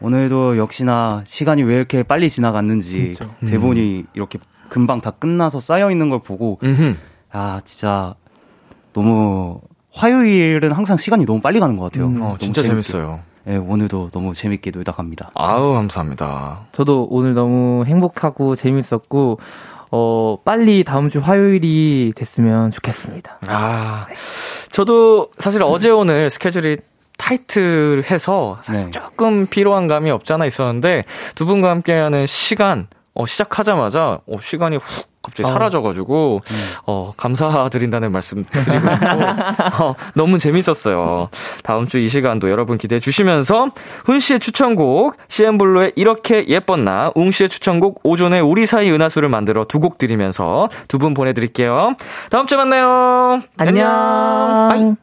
오늘도 역시나 시간이 왜 이렇게 빨리 지나갔는지 진짜. 대본이 이렇게 금방 다 끝나서 쌓여 있는 걸 보고 음흠. 아 진짜 너무 화요일은 항상 시간이 너무 빨리 가는 것 같아요. 음. 어, 너무 진짜 재밌게. 재밌어요. 네, 오늘도 너무 재밌게 놀다 갑니다. 아우, 감사합니다. 저도 오늘 너무 행복하고 재밌었고 어, 빨리 다음 주 화요일이 됐으면 좋겠습니다. 아, 저도 사실 어제 오늘 스케줄이 타이트해서 사실 네. 조금 피로한 감이 없잖아 있었는데 두 분과 함께하는 시간 어, 시작하자마자 어, 시간이 훅 갑자기 사라져가지고 어, 감사드린다는 말씀 드리고 싶고 어, 너무 재밌었어요. 다음 주 이 시간도 여러분 기대해 주시면서 훈 씨의 추천곡 CN블루의 이렇게 예뻤나 웅 씨의 추천곡 오존의 우리 사이 은하수를 만들어 두 곡 드리면서 두 분 보내드릴게요. 다음 주에 만나요. 안녕. 바이.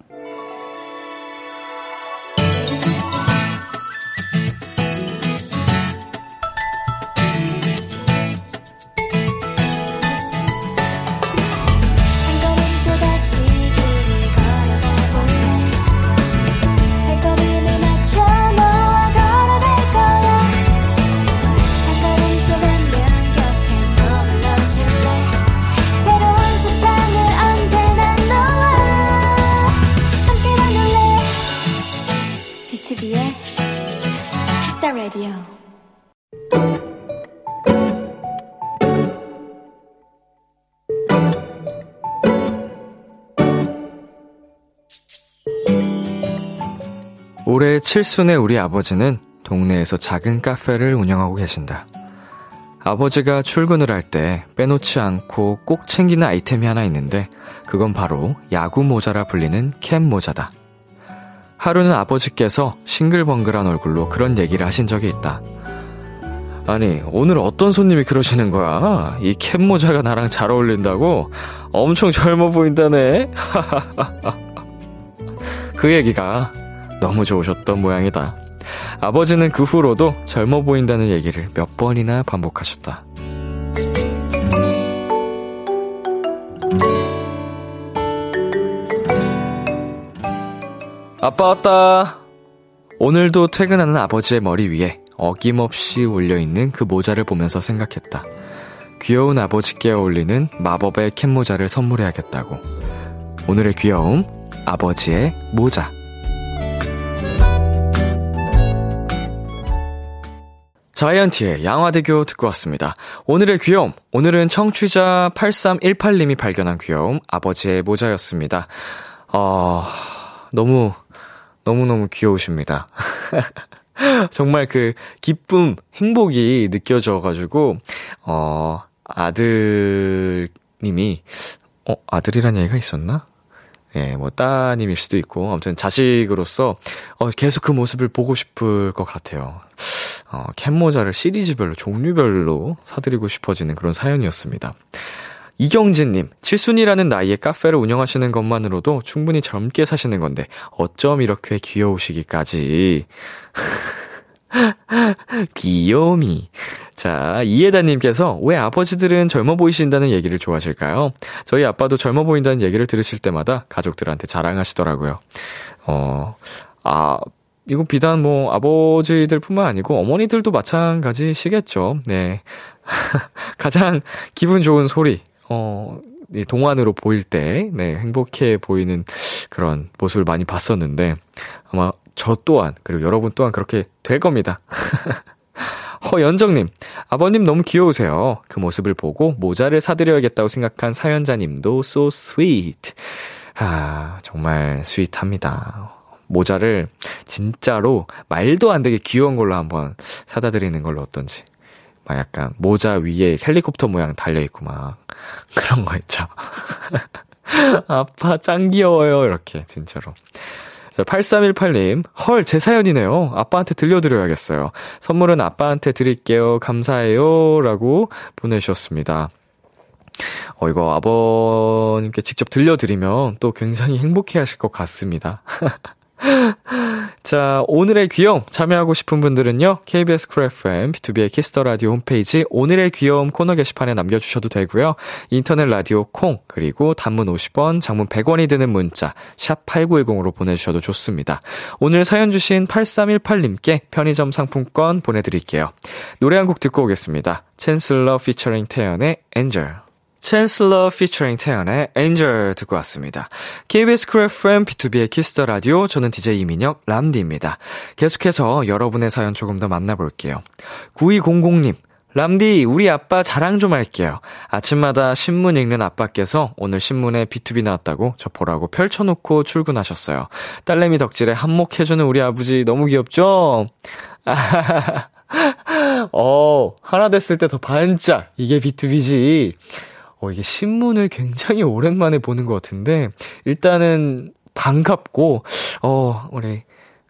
칠순의 우리 아버지는 동네에서 작은 카페를 운영하고 계신다. 아버지가 출근을 할 때 빼놓지 않고 꼭 챙기는 아이템이 하나 있는데 그건 바로 야구 모자라 불리는 캡 모자다. 하루는 아버지께서 싱글벙글한 얼굴로 그런 얘기를 하신 적이 있다. 아니, 오늘 어떤 손님이 그러시는 거야? 이 캡 모자가 나랑 잘 어울린다고? 엄청 젊어 보인다네? *laughs* 그 얘기가 너무 좋으셨던 모양이다. 아버지는 그 후로도 젊어 보인다는 얘기를 몇 번이나 반복하셨다. 아빠 왔다. 오늘도 퇴근하는 아버지의 머리 위에 어김없이 올려있는 그 모자를 보면서 생각했다. 귀여운 아버지께 어울리는 마법의 캡 모자를 선물해야겠다고. 오늘의 귀여움, 아버지의 모자. 자이언티의 양화대교 듣고 왔습니다. 오늘의 귀여움. 오늘은 청취자 8318님이 발견한 귀여움, 아버지의 모자였습니다. 어, 너무, 너무너무 귀여우십니다. *laughs* 정말 그 기쁨, 행복이 느껴져가지고, 어, 아들님이, 어, 아들이란 얘기가 있었나? 예, 뭐, 따님일 수도 있고, 아무튼 자식으로서, 어, 계속 그 모습을 보고 싶을 것 같아요. 어, 캡모자를 시리즈별로, 종류별로 사드리고 싶어지는 그런 사연이었습니다. 이경진님, 칠순이라는 나이에 카페를 운영하시는 것만으로도 충분히 젊게 사시는 건데, 어쩜 이렇게 귀여우시기까지. *laughs* 귀요미. 자, 이해다님께서 왜 아버지들은 젊어 보이신다는 얘기를 좋아하실까요? 저희 아빠도 젊어 보인다는 얘기를 들으실 때마다 가족들한테 자랑하시더라고요. 어, 아, 이거 비단 뭐 아버지들 뿐만 아니고 어머니들도 마찬가지시겠죠. 네. *laughs* 가장 기분 좋은 소리, 어, 이 동안으로 보일 때, 네, 행복해 보이는 그런 모습을 많이 봤었는데, 아마 저 또한, 그리고 여러분 또한 그렇게 될 겁니다. *laughs* 허연정님, 아버님 너무 귀여우세요. 그 모습을 보고 모자를 사드려야겠다고 생각한 사연자님도 so sweet. 아, 정말 스윗합니다. 모자를 진짜로 말도 안 되게 귀여운 걸로 한번 사다 드리는 걸로 어떤지. 막 약간 모자 위에 헬리콥터 모양 달려있고 막 그런 거 있죠. *laughs* 아빠 짱 귀여워요. 이렇게 진짜로. 자, 8318님, 헐, 제 사연이네요. 아빠한테 들려드려야겠어요. 선물은 아빠한테 드릴게요. 감사해요. 라고 보내주셨습니다. 어, 이거 아버님께 직접 들려드리면 또 굉장히 행복해 하실 것 같습니다. *laughs* 자, 오늘의 귀여움 참여하고 싶은 분들은요. KBS Cool FM, B2B의 키스터 라디오 홈페이지 오늘의 귀여움 코너 게시판에 남겨 주셔도 되고요. 인터넷 라디오 콩, 그리고 단문 50원, 장문 100원이 드는 문자, 샵 8910으로 보내 주셔도 좋습니다. 오늘 사연 주신 8318님께 편의점 상품권 보내 드릴게요. 노래 한 곡 듣고 오겠습니다. Chancellor featuring 태연의 Angel. Chancellor featuring 태연의 Angel 듣고 왔습니다. KBS 쿨 FM B2B의 키스터 라디오 저는 DJ 이민혁 람디입니다. 계속해서 여러분의 사연 조금 더 만나볼게요. 9200님 람디, 우리 아빠 자랑 좀 할게요. 아침마다 신문 읽는 아빠께서 오늘 신문에 BTOB 나왔다고 저 보라고 펼쳐놓고 출근하셨어요. 딸내미 덕질에 한몫해주는 우리 아버지 너무 귀엽죠? *laughs* 어, 하나 됐을 때 더 반짝. 이게 B2B지. 어, 이게 신문을 굉장히 오랜만에 보는 것 같은데, 일단은 반갑고, 어, 우리,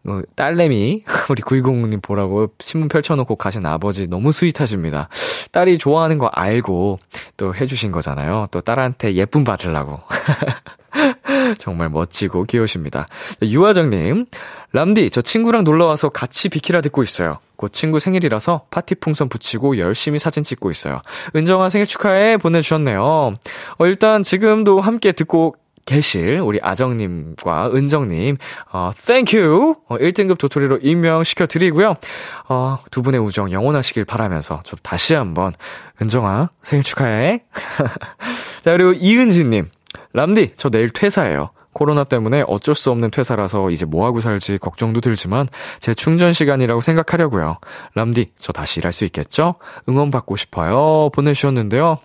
어, 딸내미, *laughs* 우리 920님 보라고 신문 펼쳐놓고 가신 아버지 너무 스윗하십니다. 딸이 좋아하는 거 알고 또 해주신 거잖아요. 또 딸한테 예쁨 받으려고. *laughs* *laughs* 정말 멋지고 귀여우십니다. 유화정님, 람디, 저 친구랑 놀러와서 같이 비키라 듣고 있어요. 곧 친구 생일이라서 파티 풍선 붙이고 열심히 사진 찍고 있어요. 은정아 생일 축하해 보내주셨네요. 어, 일단 지금도 함께 듣고 계실 우리 아정님과 은정님, 어, thank you! 어, 1등급 도토리로 임명시켜 드리고요. 어, 두 분의 우정 영원하시길 바라면서 좀 다시 한번 은정아 생일 축하해. *laughs* 자, 그리고 이은지님, 람디, 저 내일 퇴사해요. 코로나 때문에 어쩔 수 없는 퇴사라서 이제 뭐하고 살지 걱정도 들지만 제 충전 시간이라고 생각하려고요. 람디, 저 다시 일할 수 있겠죠? 응원 받고 싶어요. 보내주셨는데요.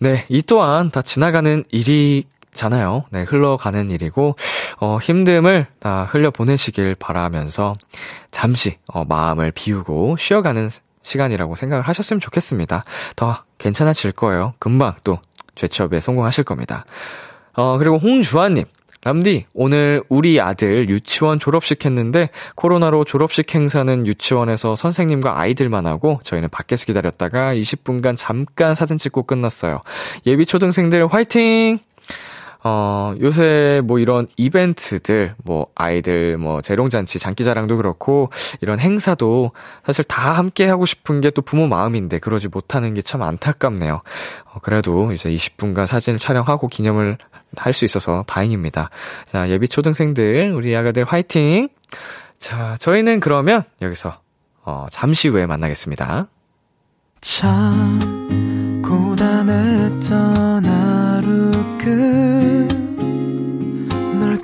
네, 이 또한 다 지나가는 일이잖아요. 네, 흘러가는 일이고, 어, 힘듦을 다 흘려보내시길 바라면서 잠시, 어, 마음을 비우고 쉬어가는 시간이라고 생각을 하셨으면 좋겠습니다. 더 괜찮아질 거예요. 금방 또 죄취업에 성공하실 겁니다. 어, 그리고 홍주아님. 람디, 오늘 우리 아들 유치원 졸업식 했는데 코로나로 졸업식 행사는 유치원에서 선생님과 아이들만 하고 저희는 밖에서 기다렸다가 20분간 잠깐 사진 찍고 끝났어요. 예비 초등생들 화이팅! 어, 요새 뭐 이런 이벤트들, 뭐 아이들 뭐 재롱잔치, 장기자랑도 그렇고 이런 행사도 사실 다 함께 하고 싶은 게 또 부모 마음인데 그러지 못하는 게 참 안타깝네요. 어, 그래도 이제 20분간 사진을 촬영하고 기념을 할 수 있어서 다행입니다. 자, 예비 초등생들, 우리 아가들 화이팅! 자, 저희는 그러면 여기서 어, 잠시 후에 만나겠습니다. 참 고단했던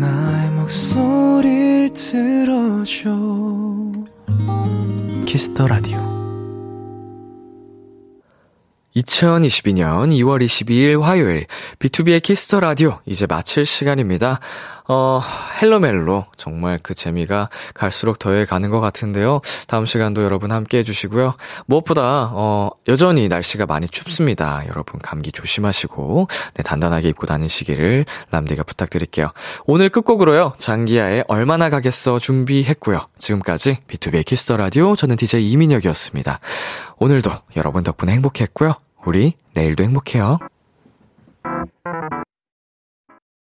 나의 목소리를 들어줘 Kiss the Radio 2022년 2월 22일 화요일 B2B의 키스터 라디오 이제 마칠 시간입니다. 어, 헬로멜로 정말 그 재미가 갈수록 더해 가는 것 같은데요. 다음 시간도 여러분 함께 해주시고요. 무엇보다 어, 여전히 날씨가 많이 춥습니다. 여러분 감기 조심하시고 네, 단단하게 입고 다니시기를 람디가 부탁드릴게요. 오늘 끝곡으로요. 장기하의 얼마나 가겠어 준비했고요. 지금까지 B2B의 키스터 라디오 저는 DJ 이민혁이었습니다. 오늘도 여러분 덕분에 행복했고요. 우리 내일도 행복해요.